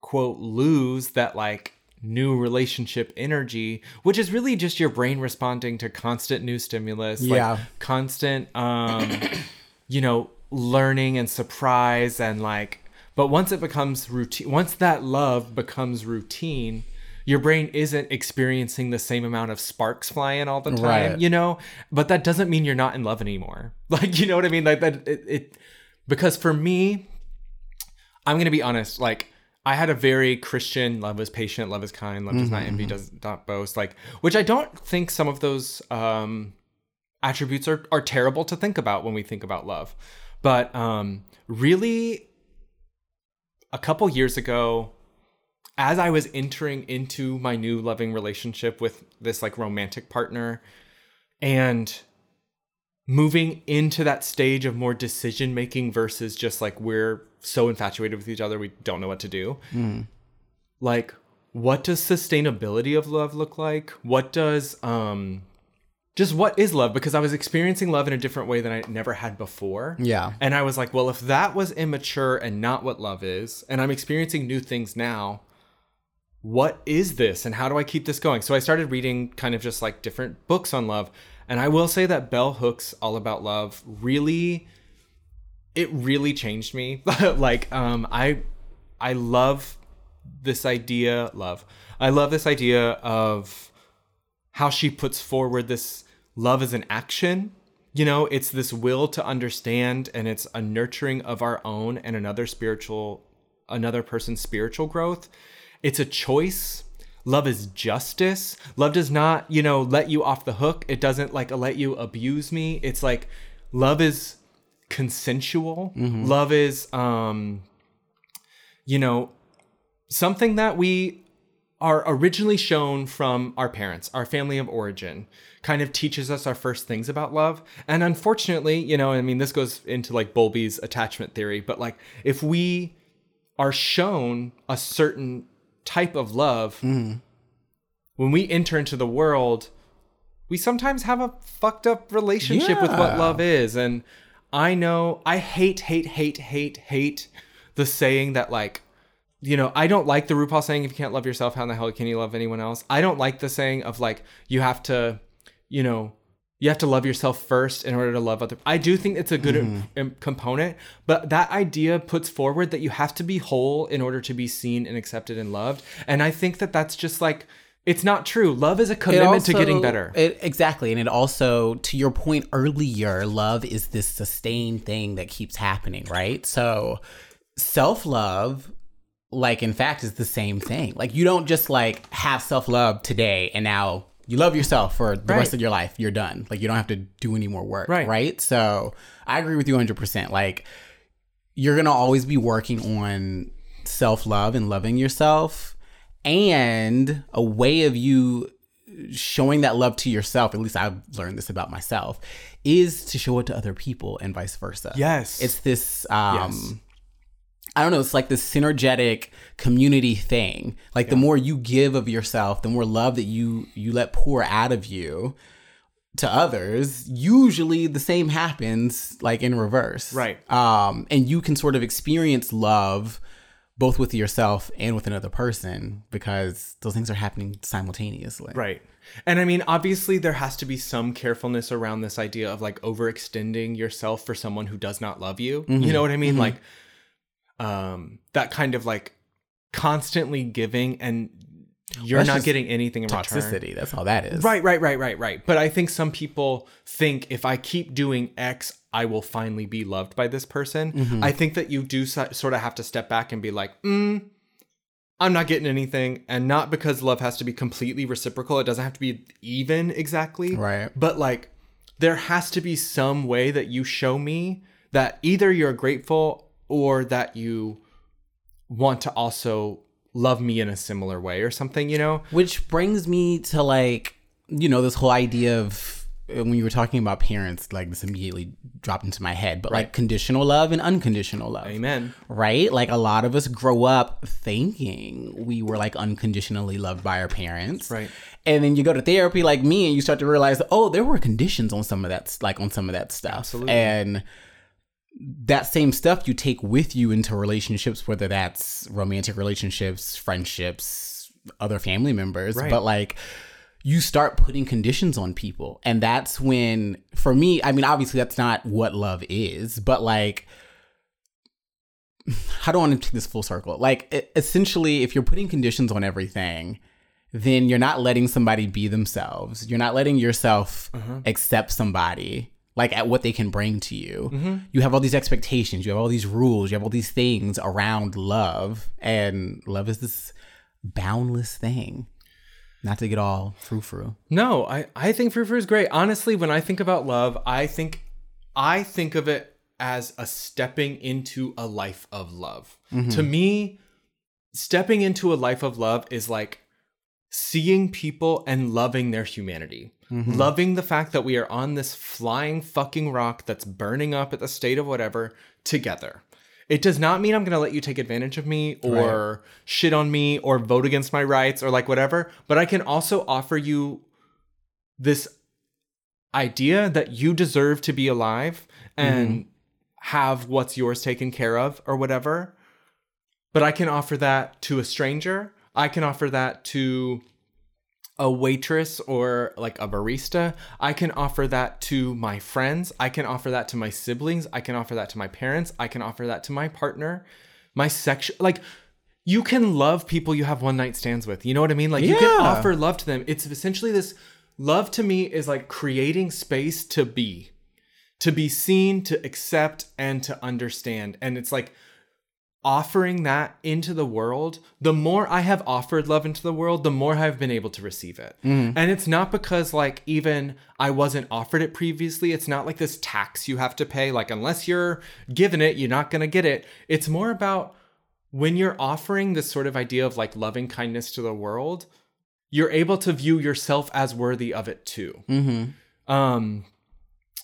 S1: quote lose that like new relationship energy, which is really just your brain responding to constant new stimulus,
S2: Yeah.
S1: like constant um you know, learning and surprise and like but once it becomes routine once that love becomes routine, your brain isn't experiencing the same amount of sparks flying all the time,
S2: Right.
S1: you know? But that doesn't mean you're not in love anymore. Like, you know what I mean? Like that it, it because for me, I'm gonna be honest, like I had a very Christian love is patient, love is kind, love does not envy, does not boast, like which I don't think some of those um attributes are, are terrible to think about when we think about love. But um really a couple years ago, as I was entering into my new loving relationship with this like romantic partner and moving into that stage of more decision making versus just like we're so infatuated with each other we don't know what to do. Like what does sustainability of love look like? What does um just what is love because I was experiencing love in a different way than I never had before.
S2: Yeah.
S1: And I was like, well, if that was immature and not what love is, and I'm experiencing new things now, what is this and how do I keep this going? So I started reading kind of just like different books on love. And I will say that Bell Hooks All About Love really it really changed me. like um I I love this idea, love. I love this idea of how she puts forward this love as an action. You know, it's this will to understand and it's a nurturing of our own and another spiritual another person's spiritual growth. It's a choice. Love is justice. Love does not, you know, let you off the hook. It doesn't like let you abuse me. It's like love is consensual. Love is um you know, something that we are originally shown from our parents, our family of origin, kind of teaches us our first things about love. And unfortunately, you know, I mean, this goes into like Bowlby's attachment theory, but like if we are shown a certain type of love, mm-hmm. when we enter into the world, we sometimes have a fucked up relationship with what love is. And I know I hate, hate, hate, hate, hate the saying that like, you know, I don't like the RuPaul saying if you can't love yourself, how in the hell can you love anyone else? I don't like the saying of like you have to, you know, you have to love yourself first in order to love other. I do think it's a good um, component, but that idea puts forward that you have to be whole in order to be seen and accepted and loved. And I think that that's just like it's not true. Love is a
S2: It
S1: commitment to getting better.
S2: It, exactly. And it also, to your point earlier, love is this sustained thing that keeps happening, right? So self love, like, in fact, is the same thing. Like, you don't just like have self love today and now you love yourself for the
S1: Right.
S2: rest of your life. You're done. Like, you don't have to do any more work,
S1: Right.
S2: right? So I agree with you 100%. Like, you're going to always be working on self love and loving yourself. And a way of you showing that love to yourself, at least I've learned this about myself, is to show it to other people and vice versa.
S1: Yes.
S2: It's this um
S1: Yes.
S2: I don't know, it's like this synergetic community thing. Like the more you give of yourself, the more love that you you let pour out of you to others, usually the same happens like in reverse.
S1: Right.
S2: Um and you can sort of experience love both with yourself and with another person because those things are happening simultaneously.
S1: Right. And I mean, obviously, there has to be some carefulness around this idea of like overextending yourself for someone who does not love you. You know what I mean? Like, um, that kind of like constantly giving and you're
S2: That's
S1: not getting anything in return.
S2: Toxicity. That's all that is.
S1: Right, right, right, right, right. But I think some people think if I keep doing X, I will finally be loved by this person.
S2: Mm-hmm.
S1: I think that you do so- sort of have to step back and be like, mm, I'm not getting anything. And not because love has to be completely reciprocal, it doesn't have to be even exactly.
S2: Right.
S1: But like, there has to be some way that you show me that either you're grateful or that you want to also love me in a similar way or something, you know?
S2: Which brings me to like, you know, this whole idea of uh, when you were talking about parents, like this immediately dropped into my head, but like conditional love and unconditional love.
S1: Amen.
S2: Right? Like a lot of us grow up thinking we were like unconditionally loved by our parents.
S1: Right.
S2: And then you go to therapy like me and you start to realize, oh, there were conditions on some of that, like on some of that stuff.
S1: Absolutely.
S2: And that same stuff you take with you into relationships, whether that's romantic relationships, friendships, other family members,
S1: Right.
S2: but like you start putting conditions on people. And that's when, for me, I mean, obviously that's not what love is, but like, how do I want to take this full circle? Like, essentially, if you're putting conditions on everything, then you're not letting somebody be themselves. You're not letting yourself uh-huh. accept somebody like at what they can bring to you. Mm-hmm. You have all these expectations, you have all these rules, you have all these things around love, and love is this boundless thing. Not to get all frou frou.
S1: No, I, I think frou frou is great. Honestly, when I think about love, I think I think of it as a stepping into a life of love. Mm-hmm. To me, stepping into a life of love is like seeing people and loving their humanity. Mm-hmm. Loving the fact that we are on this flying fucking rock that's burning up at the state of whatever together. It does not mean I'm going to let you take advantage of me or shit on me or vote against my rights or like whatever, but I can also offer you this idea that you deserve to be alive and mm-hmm. have what's yours taken care of or whatever. But I can offer that to a stranger. I can offer that to a waitress or like a barista. I can offer that to my friends. I can offer that to my siblings. I can offer that to my parents. I can offer that to my partner, my section. Like, you can love people you have one night stands with. You know what I mean? Like, you can offer love to them. It's essentially this love to me is like creating space to be, to be seen, to accept, and to understand. And it's like, offering that into the world, the more I have offered love into the world, the more I've been able to receive it. And it's not because like even I wasn't offered it previously. It's not like this tax you have to pay. Like unless you're given it, you're not gonna get it. It's more about when you're offering this sort of idea of like loving kindness to the world, you're able to view yourself as worthy of it too. Um,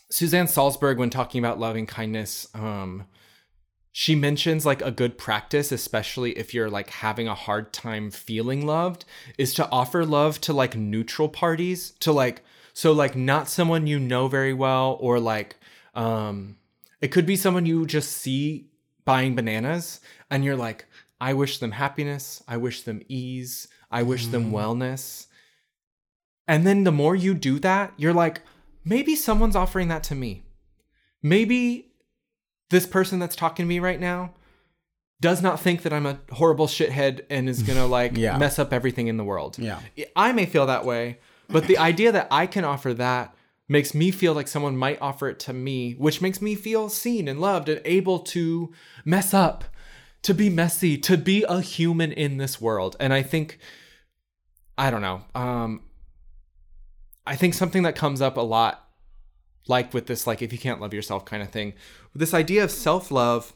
S1: Suzanne Salzberg, when talking about loving kindness, um, she mentions like a good practice, especially if you're like having a hard time feeling loved, is to offer love to like neutral parties, to like, so like not someone you know very well, or like, um, it could be someone you just see buying bananas and you're like, I wish them happiness, I wish them ease, I wish them wellness. And then the more you do that, you're like, maybe someone's offering that to me. Maybe this person that's talking to me right now does not think that I'm a horrible shithead and is gonna like
S2: Yeah.
S1: mess up everything in the world.
S2: Yeah.
S1: I may feel that way, but the idea that I can offer that makes me feel like someone might offer it to me, which makes me feel seen and loved and able to mess up, to be messy, to be a human in this world. And I think I don't know. Um I think something that comes up a lot like with this like if you can't love yourself kind of thing. This idea of self-love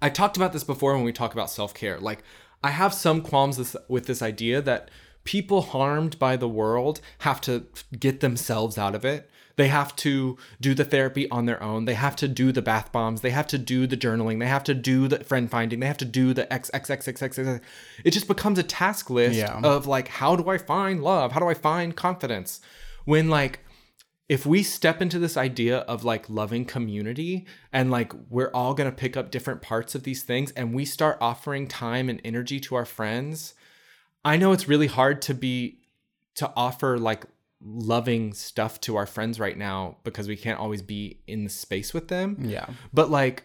S1: I talked about this before when we talk about self-care. Like I have some qualms with, with this idea that people harmed by the world have to get themselves out of it. They have to do the therapy on their own. They have to do the bath bombs. They have to do the journaling. They have to do the friend finding. They have to do the XXXXX. It just becomes a task list
S2: Yeah.
S1: of like, how do I find love? How do I find confidence? When like if we step into this idea of like loving community and like we're all going to pick up different parts of these things and we start offering time and energy to our friends, I know it's really hard to be to offer like loving stuff to our friends right now because we can't always be in the space with them.
S2: Yeah.
S1: But like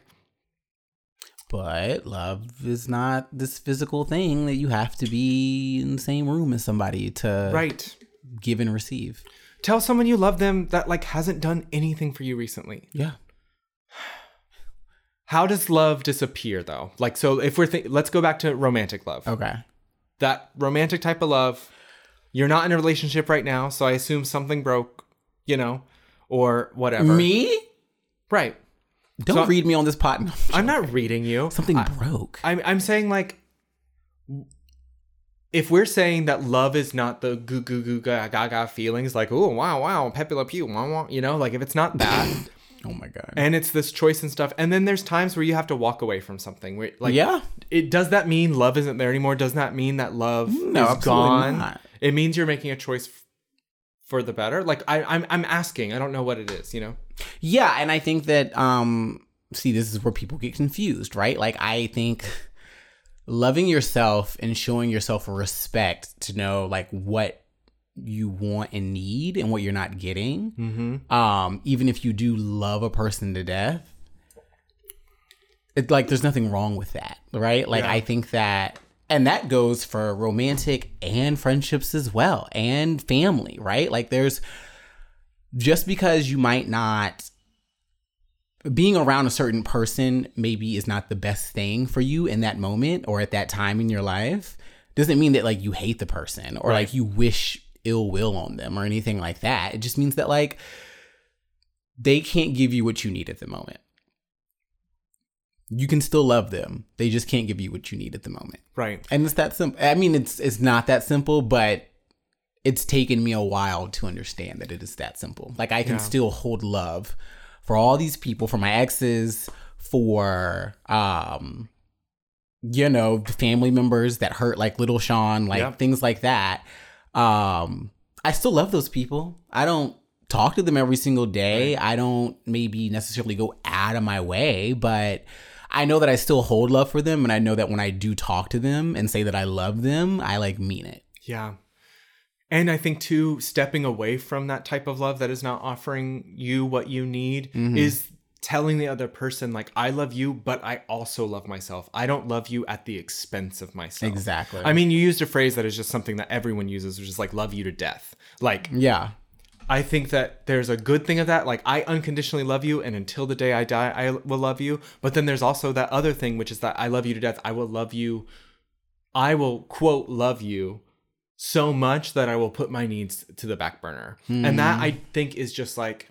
S2: But love is not this physical thing that you have to be in the same room as somebody to
S1: right.
S2: give and receive.
S1: Tell someone you love them that like hasn't done anything for you recently.
S2: Yeah.
S1: How does love disappear though? Like so if we're th- let's go back to romantic love.
S2: Okay.
S1: That romantic type of love. You're not in a relationship right now, so I assume something broke, you know, or whatever.
S2: Me?
S1: Right.
S2: Don't
S1: So-
S2: read me on this pot. No,
S1: I'm not reading you.
S2: Something
S1: I,
S2: broke.
S1: I'm I'm saying like if we're saying that love is not the goo goo goo ga ga ga feelings like oh wow wow pepe le pew wow wow you know like if it's not that
S2: oh my god.
S1: and it's this choice and stuff and then there's times where you have to walk away from something where like
S2: yeah.
S1: it does that mean love isn't there anymore does that mean that love
S2: No,
S1: is gone
S2: not.
S1: it means you're making a choice f- for the better like I, I'm, I'm asking i don't know what it is you know
S2: Yeah, and I think that um see this is where people get confused, right? Like I think loving yourself and showing yourself respect to know like what you want and need and what you're not getting.
S1: mm-hmm.
S2: Um even if you do love a person to death, it's like there's nothing wrong with that, right? Like
S1: Yeah.
S2: I think that and that goes for romantic and friendships as well and family, right? Like there's just because you might not being around a certain person maybe is not the best thing for you in that moment or at that time in your life doesn't mean that like you hate the person or like you wish ill will on them or anything like that. It just means that like they can't give you what you need at the moment. You can still love them. They just can't give you what you need at the moment.
S1: right
S2: And it's that simple. I mean, it's it's not that simple, but it's taken me a while to understand that it is that simple. Like I can
S1: Yeah.
S2: still hold love for all these people, for my exes, for um, you know, the family members that hurt, like little Sean, like
S1: Yeah.
S2: things like that. Um, I still love those people. I don't talk to them every single day. I don't maybe necessarily go out of my way, but I know that I still hold love for them and I know that when I do talk to them and say that I love them, I like mean it.
S1: Yeah. And I think too, stepping away from that type of love that is not offering you what you need
S2: Mm-hmm.
S1: is telling the other person, like, I love you, but I also love myself. I don't love you at the expense of myself.
S2: Exactly.
S1: I mean, you used a phrase that is just something that everyone uses, which is like, love you to death. Like,
S2: Yeah.
S1: I think that there's a good thing of that. Like, I unconditionally love you, and until the day I die, I will love you. But then there's also that other thing, which is that I love you to death. I will love you. I will, quote, love you so much that I will put my needs to the back burner. And that hmm. I think is just like,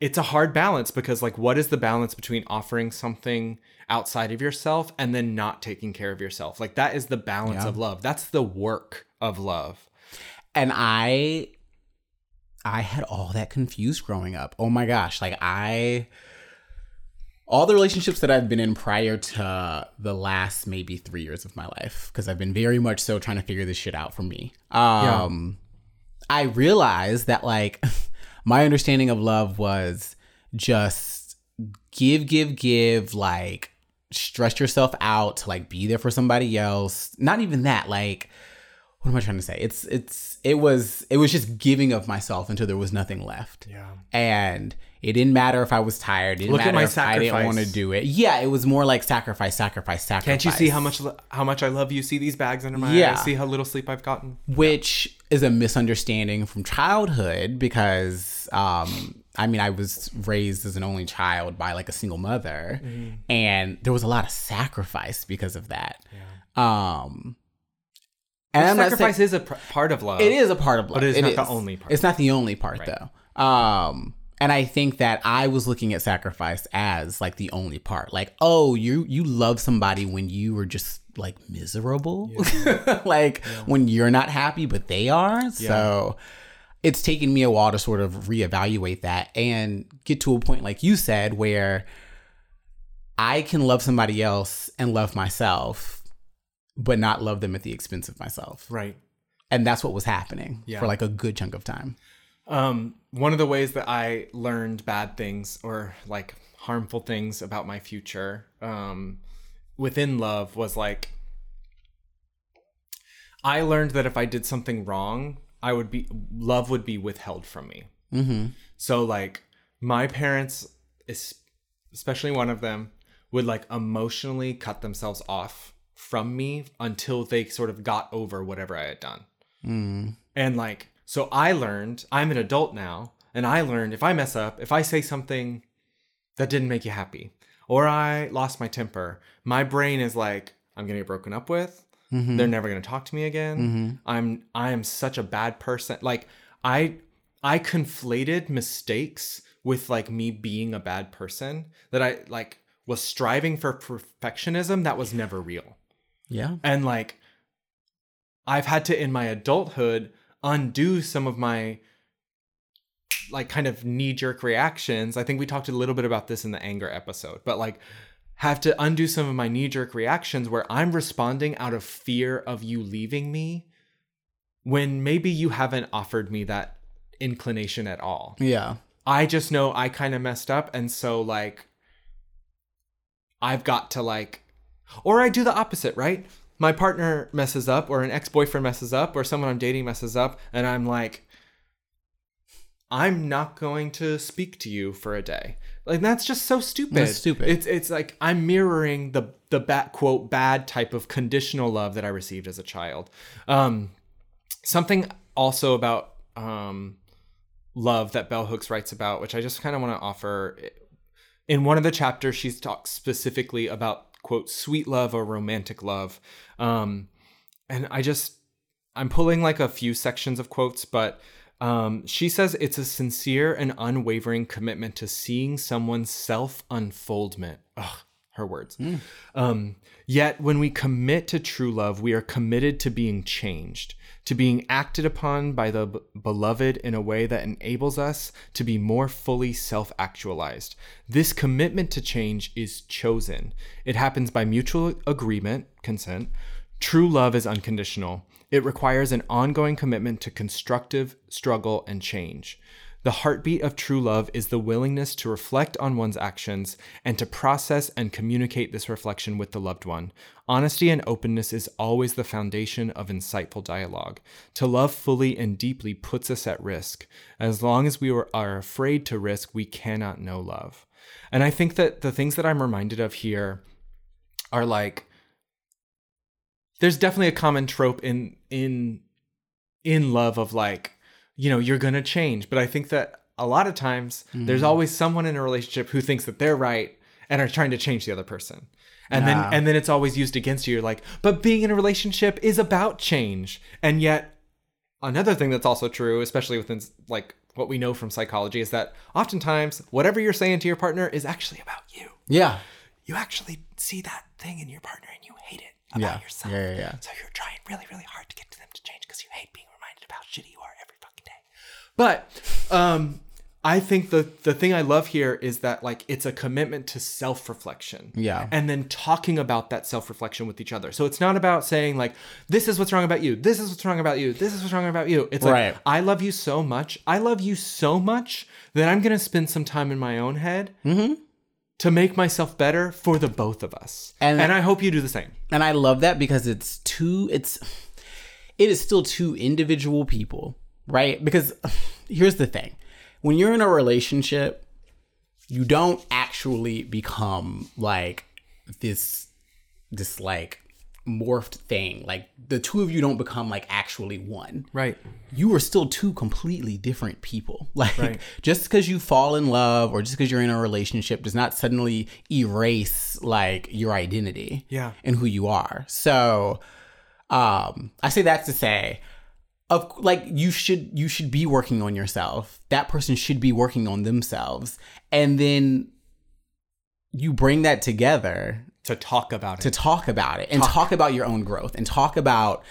S1: it's a hard balance because, like, what is the balance between offering something outside of yourself and then not taking care of yourself? Like, that is the balance
S2: Yeah.
S1: of love. That's the work of love.
S2: And I I had all that confused growing up. Oh my gosh, like I all the relationships that I've been in prior to the last maybe 3 years of my life because I've been very much so trying to figure this shit out for me. Um I realized that like my understanding of love was just give give give like stress yourself out to like be there for somebody else. Not even that like what am I trying to say? It's it's it was it was just giving of myself until there was nothing left.
S1: Yeah.
S2: And it didn't matter if I was tired. It didn't
S1: Look at my
S2: if I didn't want to do it. Yeah, it was more like sacrifice, sacrifice, sacrifice.
S1: Can't you see how much how much I love you? See these bags under my
S2: Yeah.
S1: eyes. See how little sleep I've gotten.
S2: which is a misunderstanding from childhood because um I mean I was raised as an only child by like a single mother
S1: Mm-hmm.
S2: and there was a lot of sacrifice because of that. Um and I'm not saying-
S1: Sacrifice is a pr- part of love.
S2: It is a part of love.
S1: But it is not the only part.
S2: It's not the only part though. Um and I think that I was looking at sacrifice as like the only part. Like, oh, you you love somebody when you were just like miserable. like when you're not happy but they are. So it's taken me a while to sort of reevaluate that and get to a point like you said where I can love somebody else and love myself but not love them at the expense of myself
S1: Right.
S2: and that's what was happening
S1: Yeah.
S2: for like a good chunk of time.
S1: Um, one of the ways that I learned bad things or like harmful things about my future um, within love was like I learned that if I did something wrong, I would be love would be withheld from me.
S2: Mm-hmm.
S1: So like my parents, especially one of them, would like emotionally cut themselves off from me until they sort of got over whatever I had done.
S2: Mm.
S1: And like, so I learned, I'm an adult now, and I learned if I mess up, if I say something that didn't make you happy, or I lost my temper, my brain is like, I'm gonna get broken up with.
S2: Mhm.
S1: They're never gonna talk to me again.
S2: Mhm.
S1: I'm I am such a bad person. Like I I conflated mistakes with like me being a bad person that I like was striving for perfectionism that was never real.
S2: Yeah.
S1: And like I've had to in my adulthood undo some of my like kind of knee jerk reactions. I think we talked a little bit about this in the anger episode, but like have to undo some of my knee jerk reactions where I'm responding out of fear of you leaving me when maybe you haven't offered me that inclination at all.
S2: Yeah.
S1: I just know I kind of messed up and so like I've got to like or I do the opposite, right? My partner messes up or an ex-boyfriend messes up or someone I'm dating messes up and I'm like I'm not going to speak to you for a day. Like that's just so stupid.
S2: That's stupid.
S1: It's it's like I'm mirroring the the bad quote bad type of conditional love that I received as a child. Um something also about um love that Bell Hooks writes about, which I just kind of want to offer. In one of the chapters, she talks specifically about quote sweet love or romantic love, um, and I just I'm pulling like a few sections of quotes, but um, she says it's a sincere and unwavering commitment to seeing someone's self unfoldment. Her words. Um, yet, when we commit to true love, we are committed to being changed, to being acted upon by the b- beloved in a way that enables us to be more fully self actualized. This commitment to change is chosen, it happens by mutual agreement, consent. True love is unconditional. It requires an ongoing commitment to constructive struggle and change. The heartbeat of true love is the willingness to reflect on one's actions and to process and communicate this reflection with the loved one. Honesty and openness is always the foundation of insightful dialogue. To love fully and deeply puts us at risk. As long as we are- afraid to risk, we cannot know love. And I think that the things that I'm reminded of here are like there's definitely a common trope in in in love of like you know you're gonna change but i think that a lot of times there's mm. always someone in a relationship who thinks that they're right and are trying to change the other person and
S2: Yeah.
S1: then and then it's always used against you you're like but being in a relationship is about change and yet another thing that's also true especially within like what we know from psychology is that oftentimes whatever you're saying to your partner is actually about you
S2: Yeah.
S1: you actually see that thing in your partner and you hate it about
S2: Yeah.
S1: yourself.
S2: Yeah, yeah, yeah.
S1: So you're trying really, really hard to get to them to change because you hate being reminded about how shitty you are every fucking day. But um I think the the thing I love here is that like it's a commitment to self-reflection.
S2: Yeah.
S1: And then talking about that self-reflection with each other. So it's not about saying like this is what's wrong about you. This is what's wrong about you. This is what's wrong about you. It's like
S2: Right.
S1: I love you so much. I love you so much that I'm going to spend some time in my own head to make myself better for the both of us.
S2: And-
S1: And, I hope you do the same.
S2: And I love that because it's two it's it is still two individual people, right? Because here's the thing. When you're in a relationship, you don't actually become like this this like morphed thing. Like the two of you don't become like actually one.
S1: Right.
S2: You are still two completely different people. Like
S1: Right.
S2: just because you fall in love or just because you're in a relationship does not suddenly erase like your identity
S1: Yeah.
S2: and who you are. So um I say that to say of like you should you should be working on yourself. That person should be working on themselves. And then you bring that together
S1: To talk about
S2: to
S1: it.
S2: talk about it and talk, about your own growth and talk about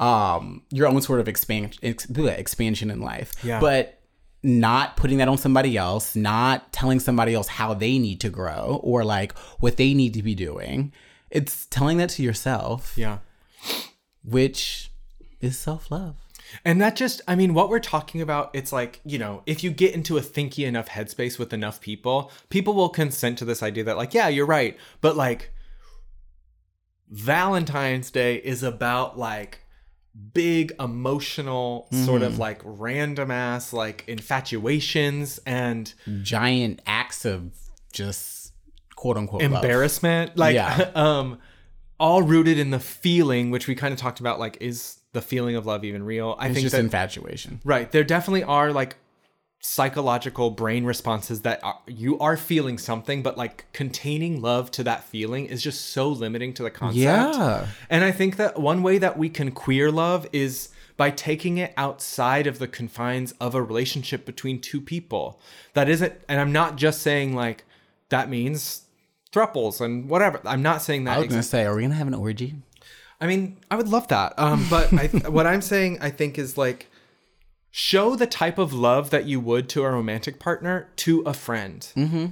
S2: um your own sort of expansion ex- expansion in life.
S1: Yeah.
S2: But not putting that on somebody else, not telling somebody else how they need to grow or like what they need to be doing. It's telling that to yourself,
S1: yeah.
S2: which is self-love.
S1: And that just, I mean, what we're talking about, it's like, you know, if you get into a thinky enough headspace with enough people, people will consent to this idea that, like, yeah, you're right. But, like, Valentine's Day is about, like, big emotional sort of like random ass like infatuations and
S2: Giant acts of just quote unquote love.
S1: embarrassment like
S2: Yeah.
S1: um all rooted in the feeling which we kind of talked about like is the feeling of love even real i
S2: It's
S1: think
S2: just
S1: that
S2: infatuation.
S1: right there definitely are like psychological brain responses that are, you are feeling something but like containing love to that feeling is just so limiting to the concept
S2: Yeah.
S1: and i think that one way that we can queer love is by taking it outside of the confines of a relationship between two people that isn't and i'm not just saying like that means thruples and whatever i'm not saying that
S2: I was
S1: ex-
S2: gonna say, are we gonna have an orgy?
S1: I mean, I would love that. Um, but I, what I'm saying, I think, is like show the type of love that you would to a romantic partner to a friend. Mm-hmm.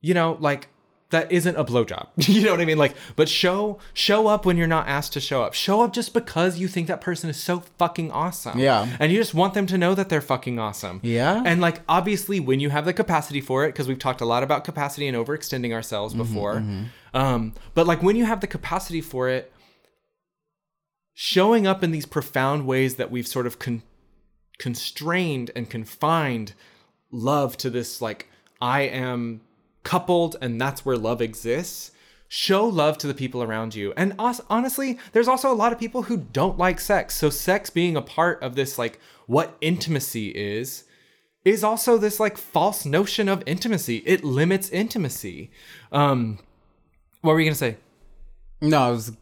S1: You know, like that isn't a blowjob. you know what I mean? Like, but show show up when you're not asked to show up. Show up just because you think that person is so fucking awesome.
S2: Yeah.
S1: and you just want them to know that they're fucking awesome.
S2: Yeah.
S1: and like obviously when you have the capacity for it, because we've talked a lot about capacity and overextending ourselves before. Um, but like when you have the capacity for it showing up in these profound ways that we've sort of con- constrained and confined love to this like i am coupled and that's where love exists. Show love to the people around you. And os- honestly there's also a lot of people who don't like sex. So sex being a part of this like what intimacy is is also this like false notion of intimacy. It limits intimacy. Um what were you gonna say?
S2: No, I was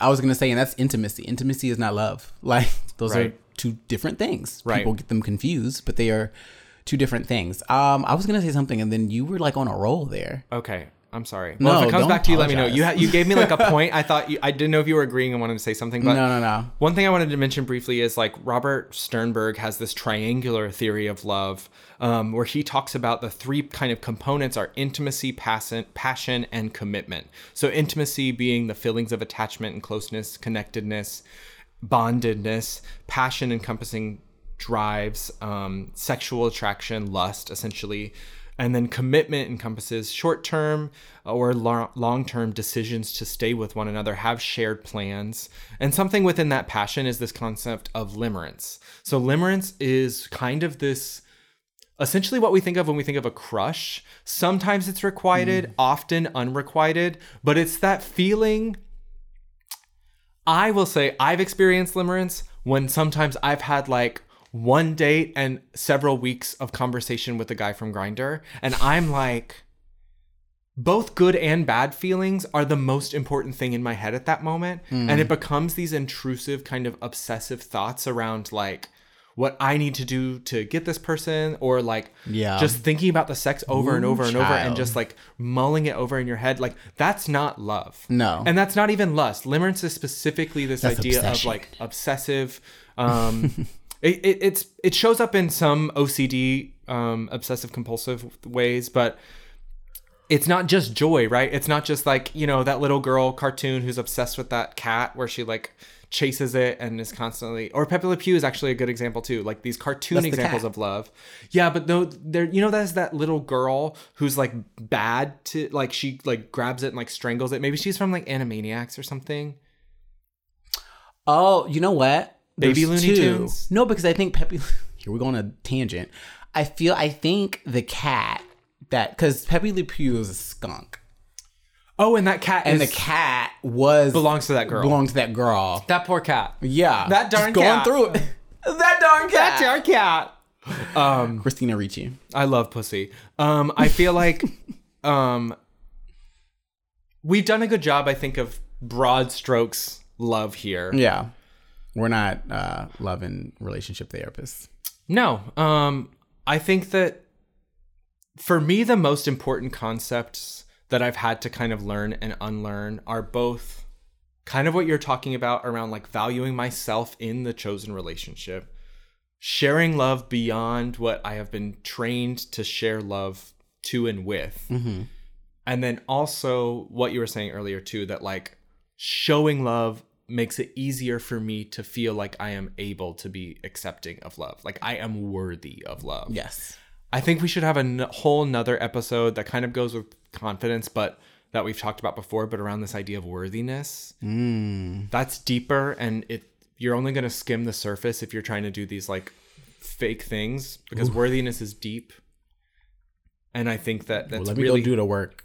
S2: I was gonna say, and that's intimacy. Intimacy is not love. Like those are two different things.
S1: Right.
S2: People get them confused, but they are two different things. Um, I was gonna say something, and then you were like on a roll there.
S1: Okay, I'm sorry.
S2: No,
S1: Well, if it comes back to you, let me know. You ha- you gave me like a point. I thought you, I didn't know if you were agreeing and wanted to say something, but
S2: no, no, no.
S1: one thing I wanted to mention briefly is like Robert Sternberg has this triangular theory of love, um, where he talks about the three kind of components are intimacy, passion, passion, and commitment. So intimacy being the feelings of attachment and closeness, connectedness, bondedness, passion encompassing drives, um, sexual attraction, lust, essentially. And then commitment encompasses short term uh, or long term decisions to stay with one another, have shared plans. And something within that passion is this concept of limerence. So, limerence is kind of this essentially what we think of when we think of a crush. Sometimes it's requited, mm. often unrequited, but it's that feeling I will say I've experienced limerence when sometimes I've had like one date and several weeks of conversation with the guy from Grindr, and I'm like, both good and bad feelings are the most important thing in my head at that moment, and it becomes these intrusive kind of obsessive thoughts around like what I need to do to get this person, or like
S2: Yeah.
S1: just thinking about the sex over and
S2: Ooh,
S1: over and over, and just like mulling it over in your head. Like that's not love.
S2: No.
S1: And that's not even lust. Limerence is specifically this
S2: That's
S1: idea
S2: obsession.
S1: of like obsessive. Um, it, it, it's it shows up in some OCD, um, obsessive compulsive ways, but it's not just joy, right? It's not just like you know that little girl cartoon who's obsessed with that cat, where she like chases it and is constantly. Or Pepe Le Pew is actually a good example too. Like these cartoon
S2: That's
S1: examples
S2: cat.
S1: of love. Yeah, but no, there. You know, there's that little girl who's like bad to like she like grabs it and like strangles it. Maybe she's from like Animaniacs or something.
S2: Oh, you know what?
S1: Baby Looney
S2: two.
S1: Tunes?
S2: No, because I think Pepe. Here we're going on a tangent. I feel. I think the cat that because Pepe Le Pew is a skunk,
S1: Oh, and that cat
S2: and
S1: is,
S2: the cat was
S1: belongs to that girl.
S2: Belongs to that girl.
S1: that poor cat.
S2: Yeah,
S1: That darn
S2: Just going through it. that darn cat.
S1: our cat. Um,
S2: Christina Ricci.
S1: I love pussy. Um, I feel like um, we've done a good job, I think, of broad strokes love here.
S2: Yeah, we're not uh, love and relationship therapists.
S1: No, um, I think that for me, the most important concepts that I've had to kind of learn and unlearn are both kind of what you're talking about around like valuing myself in the chosen relationship, sharing love beyond what I have been trained to share love to and with. And then also what you were saying earlier too that like showing love makes it easier for me to feel like I am able to be accepting of love. Like I am worthy of love.
S2: Yes.
S1: I think we should have a n- whole nother episode that kind of goes with confidence, but that we've talked about before, but around this idea of worthiness.
S2: Mm.
S1: That's deeper, and it you're only going to skim the surface if you're trying to do these like fake things because worthiness is deep. And I think that that's
S2: Well, let me
S1: really
S2: go do the work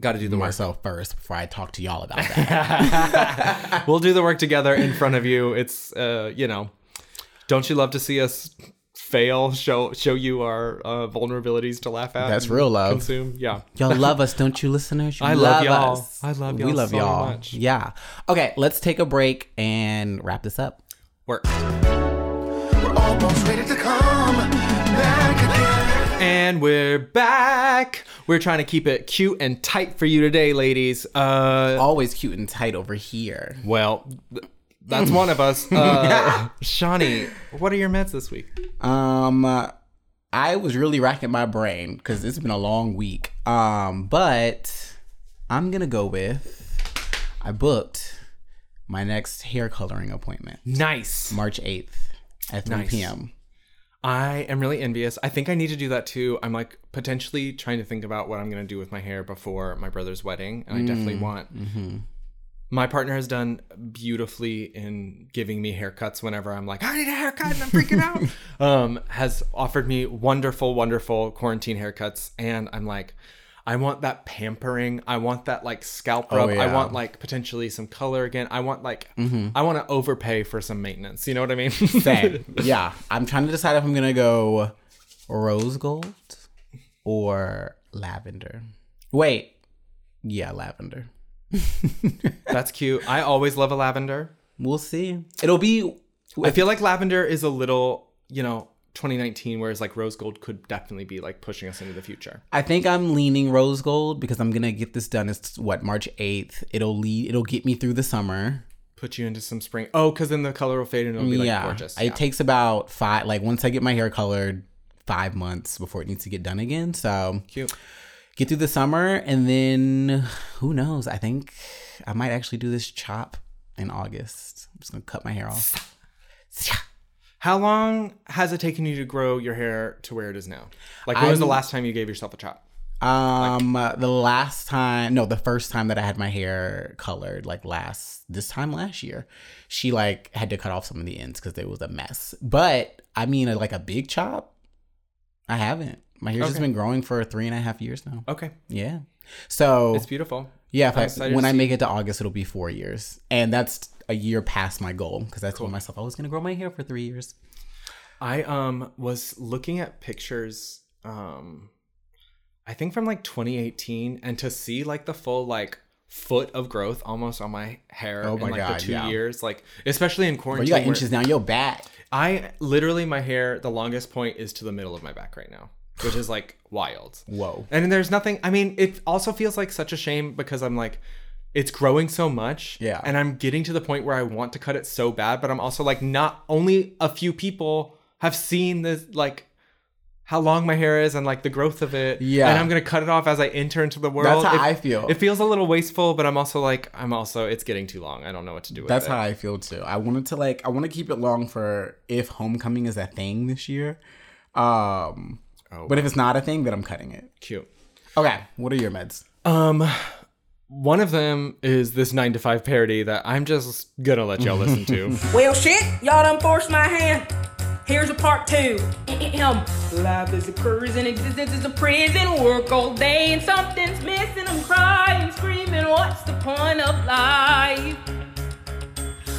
S1: got to do the work.
S2: myself first before I talk to y'all about that.
S1: we'll do the work together in front of you. It's uh, you know, don't you love to see us fail? Show show you our uh, vulnerabilities to laugh at.
S2: That's real love.
S1: Consume. Yeah.
S2: y'all love us, don't you, listeners? You
S1: I love y'all.
S2: us.
S1: I love
S2: We
S1: y'all We
S2: love
S1: so
S2: y'all.
S1: much.
S2: Yeah. Okay, let's take a break and wrap this up.
S1: Work.
S4: We're almost ready to come back again.
S1: And we're back. We're trying to keep it cute and tight for you today, ladies. Uh,
S2: Always cute and tight over here.
S1: well, that's one of us. Uh, Shawnee, what are your meds this week?
S2: Um, I was really racking my brain because it's been a long week. Um, but I'm gonna go with I booked my next hair coloring appointment,
S1: Nice.
S2: March 8th at 3
S1: Nice.
S2: p.m.
S1: I am really envious. I think I need to do that too. I'm like potentially trying to think about what I'm going to do with my hair before my brother's wedding. And I definitely want. My partner has done beautifully in giving me haircuts whenever I'm like, I need a haircut and I'm freaking out. um, has offered me wonderful, wonderful quarantine haircuts. And I'm like, I want that pampering. I want that like scalp oh, rub. I
S2: yeah.
S1: want like potentially some color again. I want like, mm-hmm. I want to overpay for some maintenance. You know what I mean?
S2: Same. yeah, I'm trying to decide if I'm gonna go rose gold or lavender. Wait, yeah, lavender.
S1: That's cute. I always love a lavender.
S2: We'll see. It'll be.
S1: I feel like lavender is a little, you know, 2019, whereas like rose gold could definitely be like pushing us into the future.
S2: I think I'm leaning rose gold because I'm gonna get this done. It's what March 8th. It'll lead. It'll get me through the summer.
S1: Put you into some spring. Oh, because then the color will fade and it'll be like
S2: yeah,
S1: gorgeous.
S2: it takes about five. Like once I get my hair colored, five months before it needs to get done again. So
S1: Cute.
S2: get through the summer and then who knows? I think I might actually do this chop in August. I'm just gonna cut my hair off.
S1: How long has it taken you to grow your hair to where it is now? Like, when was the last time you gave yourself a chop?
S2: Um, uh, the last time, no, the first time that I had my hair colored, like last this time last year, she like had to cut off some of the ends because it was a mess. But I mean, uh, like a big chop, I haven't. My hair's just been growing for three and a half years now.
S1: Okay.
S2: Yeah. So
S1: It's beautiful.
S2: yeah, if
S1: I'm
S2: I, when I make it to August, it'll be four years, and that's a year past my goal because I told myself I was gonna grow my hair for three years.
S1: I um was looking at pictures um I think from like 2018 and to see like the full like foot of growth almost on my hair
S2: Oh
S1: in
S2: my
S1: like
S2: God,
S1: the 2
S2: yeah.
S1: years like especially in
S2: Bro,
S1: quarantine
S2: you got inches down your back.
S1: I literally my hair the longest point is to the middle of my back right now which is like wild.
S2: Whoa.
S1: And there's nothing I mean it also feels like such a shame because I'm like it's growing so much
S2: Yeah.
S1: and I'm getting to the point where I want to cut it so bad but I'm also like not only a few people have seen this like how long my hair is and like the growth of it
S2: Yeah.
S1: and I'm going to cut it off as I enter into the world.
S2: That's how
S1: It-
S2: I feel.
S1: It feels a little wasteful but I'm also like I'm also it's getting too long. I don't know what to do with it.
S2: That's
S1: it.
S2: how I feel too. I wanted to like I want to keep it long for if homecoming is a thing this year. Um
S1: Oh,
S2: but if it's not a thing, then I'm cutting it.
S1: cute.
S2: Okay, what are your meds?
S1: Um, one of them is this nine to five parody that I'm just gonna let y'all listen to.
S5: Well, shit, y'all done forced my hand. Here's a part two. Life is a prison, existence is a prison. Work all day and something's missing. I'm crying, screaming, what's the point of life?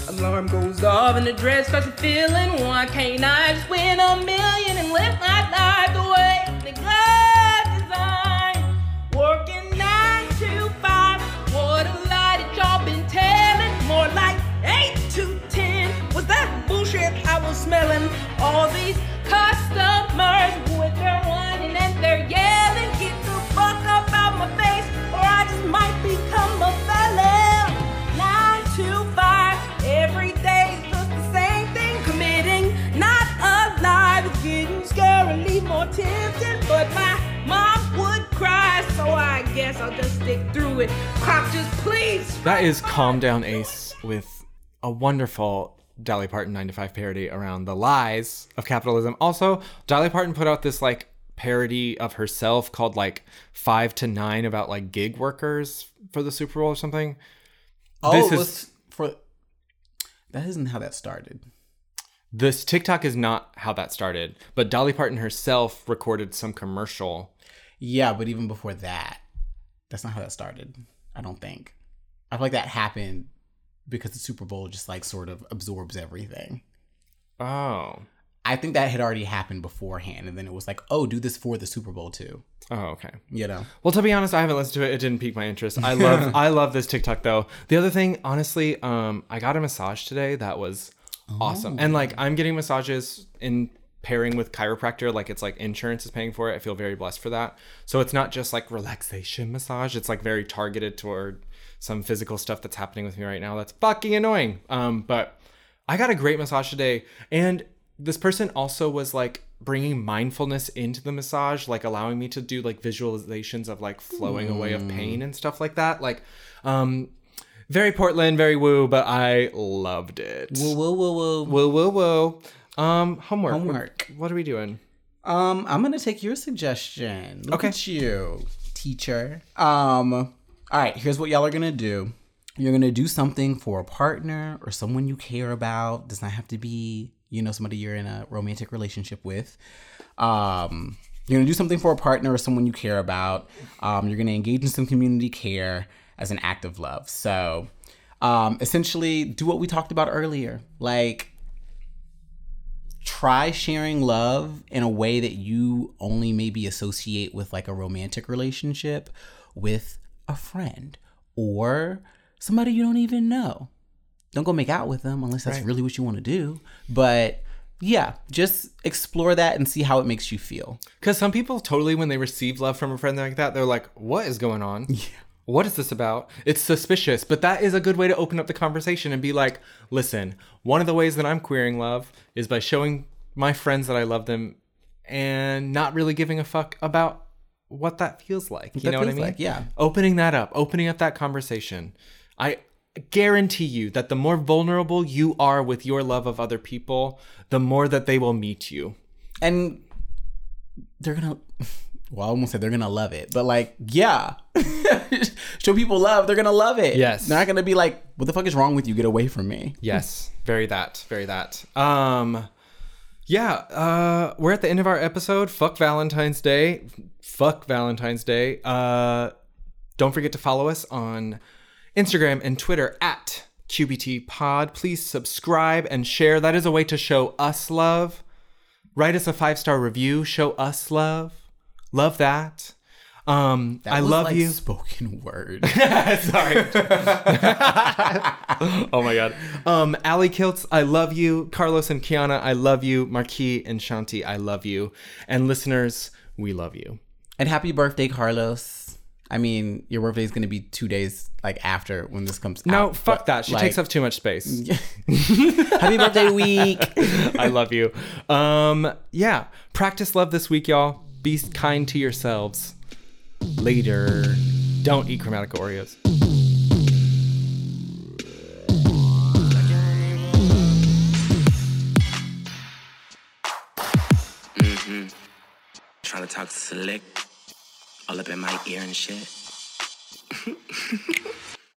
S5: Alarm goes off and the dress starts feeling. Why can't I just win a million and live my life the way Was that bullshit I was smelling? All these customers with their whining and their yelling. Get the fuck up out my face, or I just might become a felon. Nine to five, every day just the same thing. Committing, not alive. It's getting scarily more tempting, but my mom would cry, so I guess I'll just stick through it. Cop, just please.
S1: that is Calm Down Ace with a wonderful Dolly Parton 9 to 5 parody around the lies of capitalism. Also, Dolly Parton put out this like parody of herself called like 5 to 9 about like gig workers for the Super Bowl or something.
S2: Oh,
S1: This is-
S2: was for that isn't how that started.
S1: This TikTok is not how that started, but Dolly Parton herself recorded some commercial.
S2: Yeah, but even before that, that's not how that started. I don't think. I feel like that happened because the Super Bowl just like sort of absorbs everything.
S1: Oh.
S2: I think that had already happened beforehand, and then it was like, oh, do this for the Super Bowl too.
S1: Oh, okay.
S2: You know,
S1: Well, to be honest, I haven't listened to it. It didn't pique my interest. I love I love this TikTok though. The other thing, honestly, um, I got a massage today that was awesome. And like I'm getting massages in pairing with chiropractor, like it's like insurance is paying for it. I feel very blessed for that. So it's not just like relaxation massage. It's like very targeted toward some physical stuff that's happening with me right now. That's fucking annoying. Um, but I got a great massage today, and this person also was like bringing mindfulness into the massage, like allowing me to do like visualizations of like flowing away of pain and stuff like that. Like, um, very Portland, very woo, but I loved it.
S2: whoa, whoa, whoa, whoa.
S1: woo, woo, woo. Um, homework.
S2: Homework.
S1: What, what are we doing?
S2: Um, I'm gonna take your suggestion. Look
S1: Okay.
S2: at you, teacher. Um, all right. Here's what y'all are gonna do. You're gonna do something for a partner or someone you care about. Does not have to be, you know, somebody you're in a romantic relationship with. Um, you're gonna do something for a partner or someone you care about. Um, you're gonna engage in some community care as an act of love. So, um, essentially, do what we talked about earlier. Like, try sharing love in a way that you only maybe associate with like a romantic relationship with a friend or somebody you don't even know. Don't go make out with them unless that's really what you want to do. But yeah, just explore that and see how it makes you feel.
S1: Because some people totally, when they receive love from a friend like that, they're like, "What is going on? What is this about?" It's suspicious, but that is a good way to open up the conversation and be like, "Listen, one of the ways that I'm queering love is by showing my friends that I love them and not really giving a fuck about what that feels like." You
S2: that
S1: know what I mean?
S2: like, yeah.
S1: Opening that up, opening up that conversation. I guarantee you that the more vulnerable you are with your love of other people, the more that they will meet you.
S2: And they're gonna well, I almost said they're gonna love it, but like, yeah. Show people love, they're gonna love it.
S1: Yes.
S2: They're not gonna be like, what the fuck is wrong with you? Get away from me.
S1: Yes, very that, very that. Um yeah, uh we're at the end of our episode. Fuck Valentine's Day. Fuck Valentine's Day. Uh don't forget to follow us on Instagram and Twitter at QBT Pod. Please subscribe and share. That is a way to show us love. Write us a five-star review. Show us love. Love that. Um
S2: That
S1: I
S2: was
S1: love
S2: like
S1: you.
S2: Spoken word.
S1: Sorry. oh my god. Um, Allie Kiltz, I love you. Carlos and Kiana, I love you. Marquis and Shanti, I love you. And listeners, we love you.
S2: And happy birthday, Carlos. I mean, your birthday is gonna be two days like after when this comes
S1: No,
S2: out.
S1: fuck
S2: but,
S1: that. She
S2: like,
S1: takes up too much space.
S2: Happy birthday week.
S1: I love you. Um, yeah. Practice love this week, y'all. Be kind to yourselves. Later. Don't eat chromatica Oreos. Mm-hmm.
S3: Trying to talk slick, all up in my ear and shit.